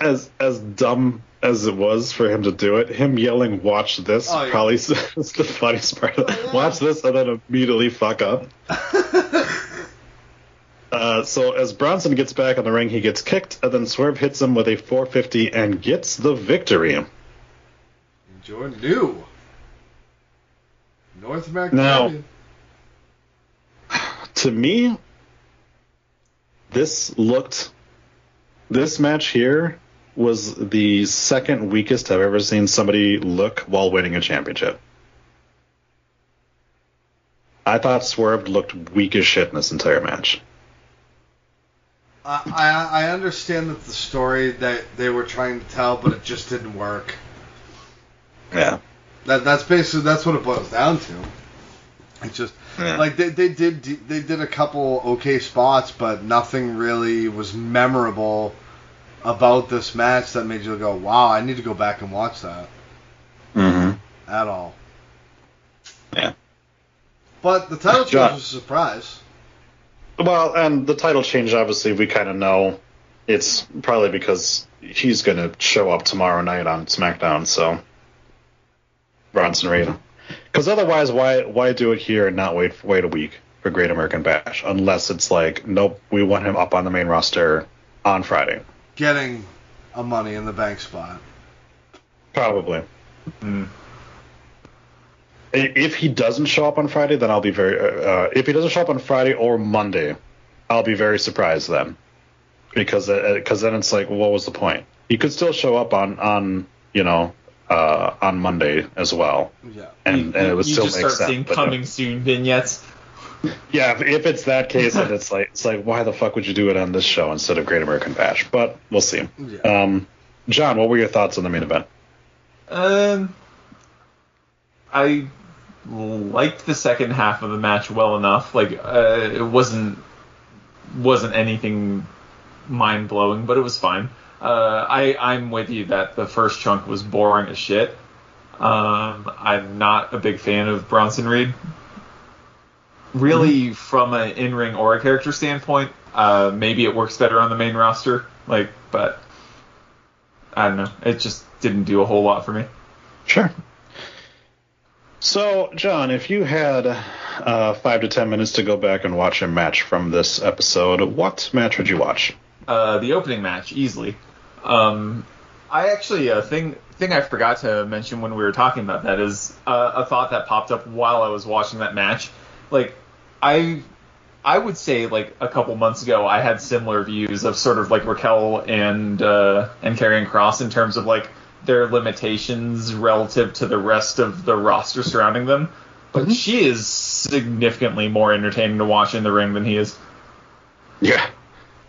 as as dumb as it was for him to do it, him yelling "Watch this" Oh, yeah. probably is the funniest part. Of Oh, yeah. Watch this, and then immediately fuck up. Uh, so as Bronson gets back on the ring, he gets kicked, and then Swerve hits him with a 450 and gets the victory. Jordan new North American Now-. To me, this looked. This match here was the second weakest I've ever seen somebody look while winning a championship. I thought Swerve looked weak as shit in this entire match. I, I I understand that the story that they were trying to tell, but it just didn't work. Yeah. That that's basically that's what it boils down to. It's just Yeah. like they, they did they did a couple okay spots, but nothing really was memorable about this match that made you go, "Wow, I need to go back and watch that." Mm-hmm. At all. Yeah. But the title change was a surprise. Well, and the title change, obviously, we kind of know it's probably because he's going to show up tomorrow night on SmackDown. So, Bronson Reed. Because otherwise, why why do it here and not wait wait a week for Great American Bash? Unless it's like, nope, we want him up on the main roster on Friday. Getting a Money in the Bank spot. Probably. Mm. If he doesn't show up on Friday, then I'll be very. Uh, if he doesn't show up on Friday or Monday, I'll be very surprised then, because because then it's like, what was the point? He could still show up on on you know uh, on Monday as well, Yeah. and, you, and it would you still just make start sense. seeing uh, coming soon vignettes. Yeah, if, it's that case, then it's like it's like why the fuck would you do it on this show instead of Great American Bash? But we'll see. Yeah. Um, John, what were your thoughts on the main event? Um, I liked the second half of the match well enough. Like, uh, it wasn't wasn't anything mind blowing, but it was fine. Uh, I I'm with you that the first chunk was boring as shit. Um, I'm not a big fan of Bronson Reed. Really, from an in-ring or a character standpoint, uh, maybe it works better on the main roster. Like, but I don't know. It just didn't do a whole lot for me. Sure. So, John, if you had uh, five to ten minutes to go back and watch a match from this episode, what match would you watch? uh, the opening match easily. Um, I actually a thing thing I forgot to mention when we were talking about that is uh, a thought that popped up while I was watching that match. Like I I would say like a couple months ago I had similar views of sort of like Raquel and uh, and Karrion Cross in terms of like their limitations relative to the rest of the roster surrounding them. But she is significantly more entertaining to watch in the ring than he is. Yeah,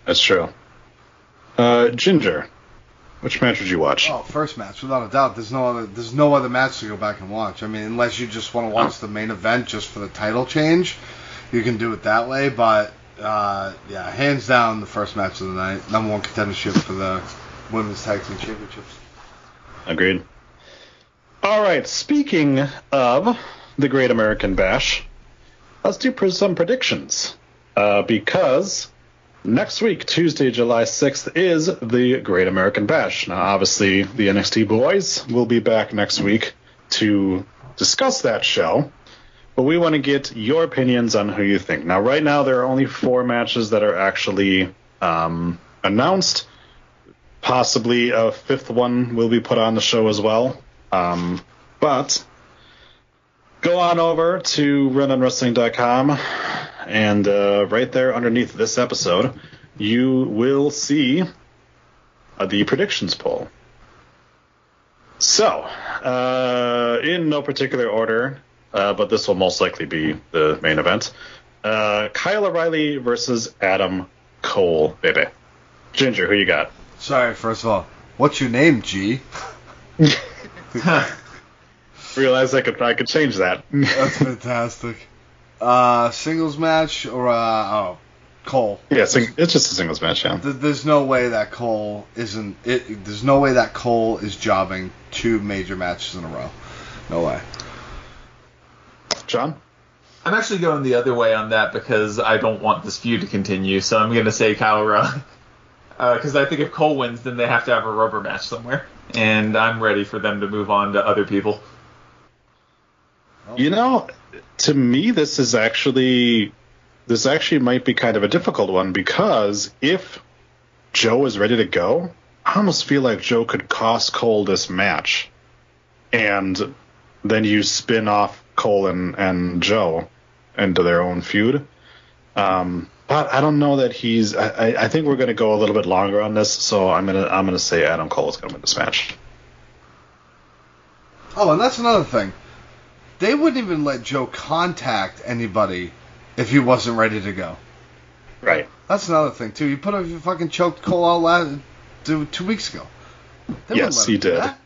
that's true. Uh, Ginger, which match would you watch? Oh, first match without a doubt. There's no other. There's no other match to go back and watch. I mean, unless you just want to watch the main event just for the title change, you can do it that way. But uh, yeah, hands down, the first match of the night, number one contendership for the women's tag team championships. Agreed. All right. Speaking of the Great American Bash, let's do some predictions. Uh, because next week, Tuesday, July 6th, is the Great American Bash. Now, obviously, the NXT boys will be back next week to discuss that show. But we want to get your opinions on who you think. Now, right now, there are only four matches that are actually um, announced. Possibly a fifth one will be put on the show as well. Um, but go on over to rundownwrestling.com and uh, right there underneath this episode, you will see uh, the predictions poll. So, uh, in no particular order, uh, but this will most likely be the main event. Uh, Kyle O'Reilly versus Adam Cole, baby. Ginger, who you got? Sorry, first of all, what's your name, G? Realized I could I could change that. That's fantastic. Uh, singles match or uh, oh, Cole. yeah, sing, it's just a singles match. Yeah. Th- There's no way that Cole isn't. It, there's no way that Cole is jobbing two major matches in a row. No way. John. I'm actually going the other way on that because I don't want this feud to continue. So I'm going to say Kyle O'Reilly. Because uh, I think if Cole wins, then they have to have a rubber match somewhere. And I'm ready for them to move on to other people. You know, to me, this is actually this actually might be kind of a difficult one because if Joe is ready to go, I almost feel like Joe could cost Cole this match, and then you spin off Cole and, and Joe into their own feud. Um, but I don't know that he's. I, I- think we're going to go a little bit longer on this, so I'm gonna I'm gonna say Adam Cole is going to win this match. Oh, and that's another thing. They wouldn't even let Joe contact anybody if he wasn't ready to go. Right. That's another thing too. You put a you fucking choked Cole out last two, two weeks ago. They Yes, he did. that.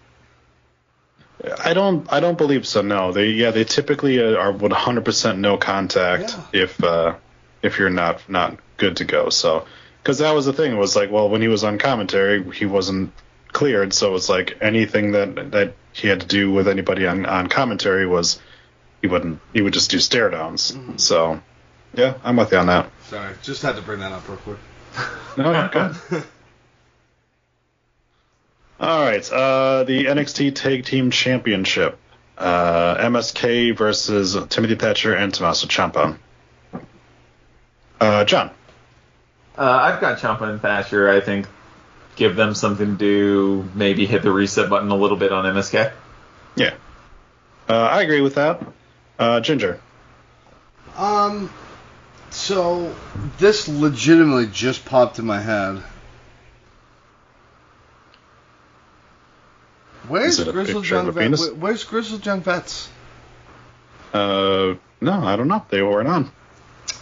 I don't. I don't believe so. No, they yeah they typically uh, are 100% no contact Yeah. if uh, if you're not not good to go. So because that was the thing it was like well when he was on commentary he wasn't cleared so it's like anything that that he had to do with anybody on on commentary was he wouldn't he would just do stare downs. So yeah, I'm with you on that. Sorry, just had to bring that up real quick. No, you're good. All right, uh, the NXT Tag Team Championship. Uh, MSK versus Timothy Thatcher and Tommaso Ciampa. Uh, John. Uh, I've got Ciampa and Thatcher. I think give them something to do. Maybe hit the reset button a little bit on MSK. Yeah. Uh, I agree with that. Uh, Ginger. Um, so this legitimately just popped in my head. Where's Is it a Grizzled Young Vets? Where's Grizzled Young Vets? Uh, no, I don't know. They weren't on.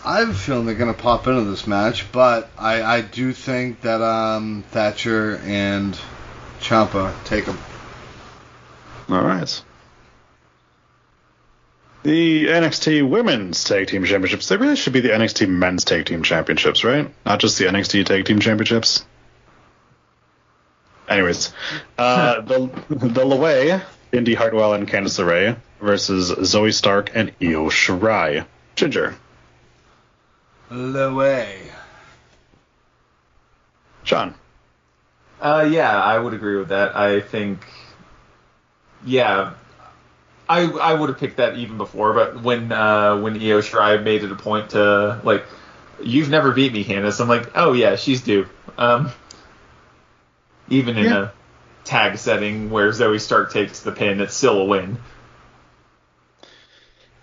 I have a feeling they're gonna pop into this match, but I, I do think that um, Thatcher and Ciampa take them. All right. The NXT Women's Tag Team Championships. They really should be the NXT Men's Tag Team Championships, right? Not just the NXT Tag Team Championships. Anyways, uh, the the LeWay, Indy Hartwell and Candice LeRae versus Zoey Stark and Io Shirai. Ginger, The way. John. Uh, yeah, I would agree with that. I think, yeah, I I would have picked that even before, but when uh, when Io Shirai made it a point to like, you've never beat me, Candice. I'm like, oh yeah, she's due. Um, even in Yeah. a tag setting where Zoey Stark takes the pin, it's still a win.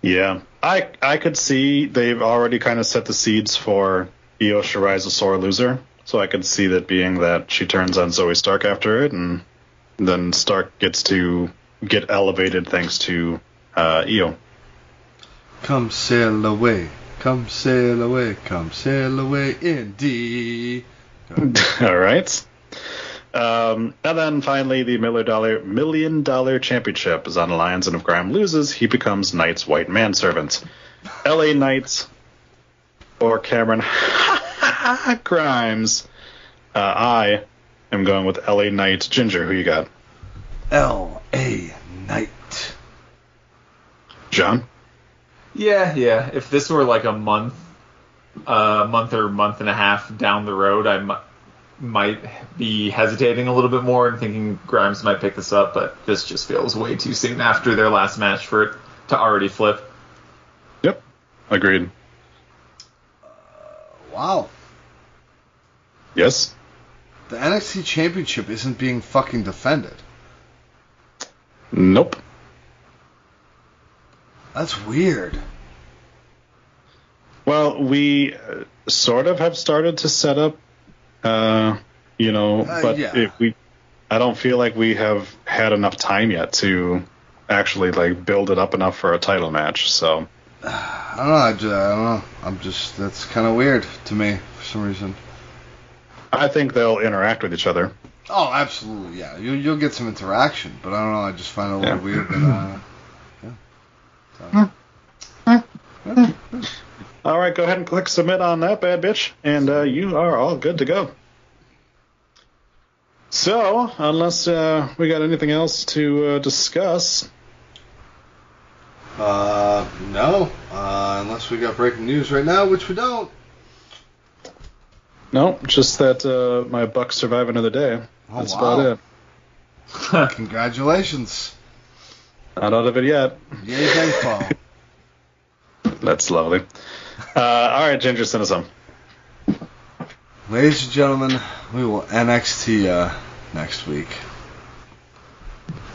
Yeah, I I could see they've already kind of set the seeds for Io Shirai's a sore loser, so I could see that being that she turns on Zoey Stark after it, and then Stark gets to get elevated thanks to uh, Io. Come sail away. Come sail away. Come sail away, Indy. All right. Um, and then finally, the million dollar million dollar championship is on the lines, and if Graham loses, he becomes Knight's white manservant. L.A. Knight or Cameron Grimes. Uh, I am going with L.A. Knight. Ginger, who you got? L A Knight. John. Yeah, yeah. If this were like a month, a month or month and a half down the road, I mi- might be hesitating a little bit more and thinking Grimes might pick this up. But this just feels way too soon after their last match for it to already flip. Yep. Agreed. Wow. Yes. The NXT Championship isn't being fucking defended. Nope. That's weird. Well, we uh, sort of have started to set up, uh, you know, Uh, but yeah. it, we, I don't feel like we have had enough time yet to actually like build it up enough for a title match. So I don't know. I, ju- I don't know. I'm just that's kind of weird to me for some reason. I think they'll interact with each other. Oh, absolutely. Yeah, you, you'll get some interaction, but I don't know. I just find it a little Yeah. weird that. Uh, All right, go ahead and click submit on that bad bitch, and uh, you are all good to go. So, unless uh, we got anything else to uh, discuss, uh, no, uh, unless we got breaking news right now, which we don't. no, just that uh, my Bucks survive another day. Oh, That's wow. about it. Congratulations. Not out of it yet. Yay, baseball. That's lovely. Uh, all right, Ginger, send us some. Ladies and gentlemen, we will NXT uh, next week.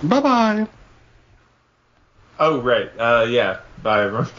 Bye bye. Oh right. Uh, yeah. Bye everyone.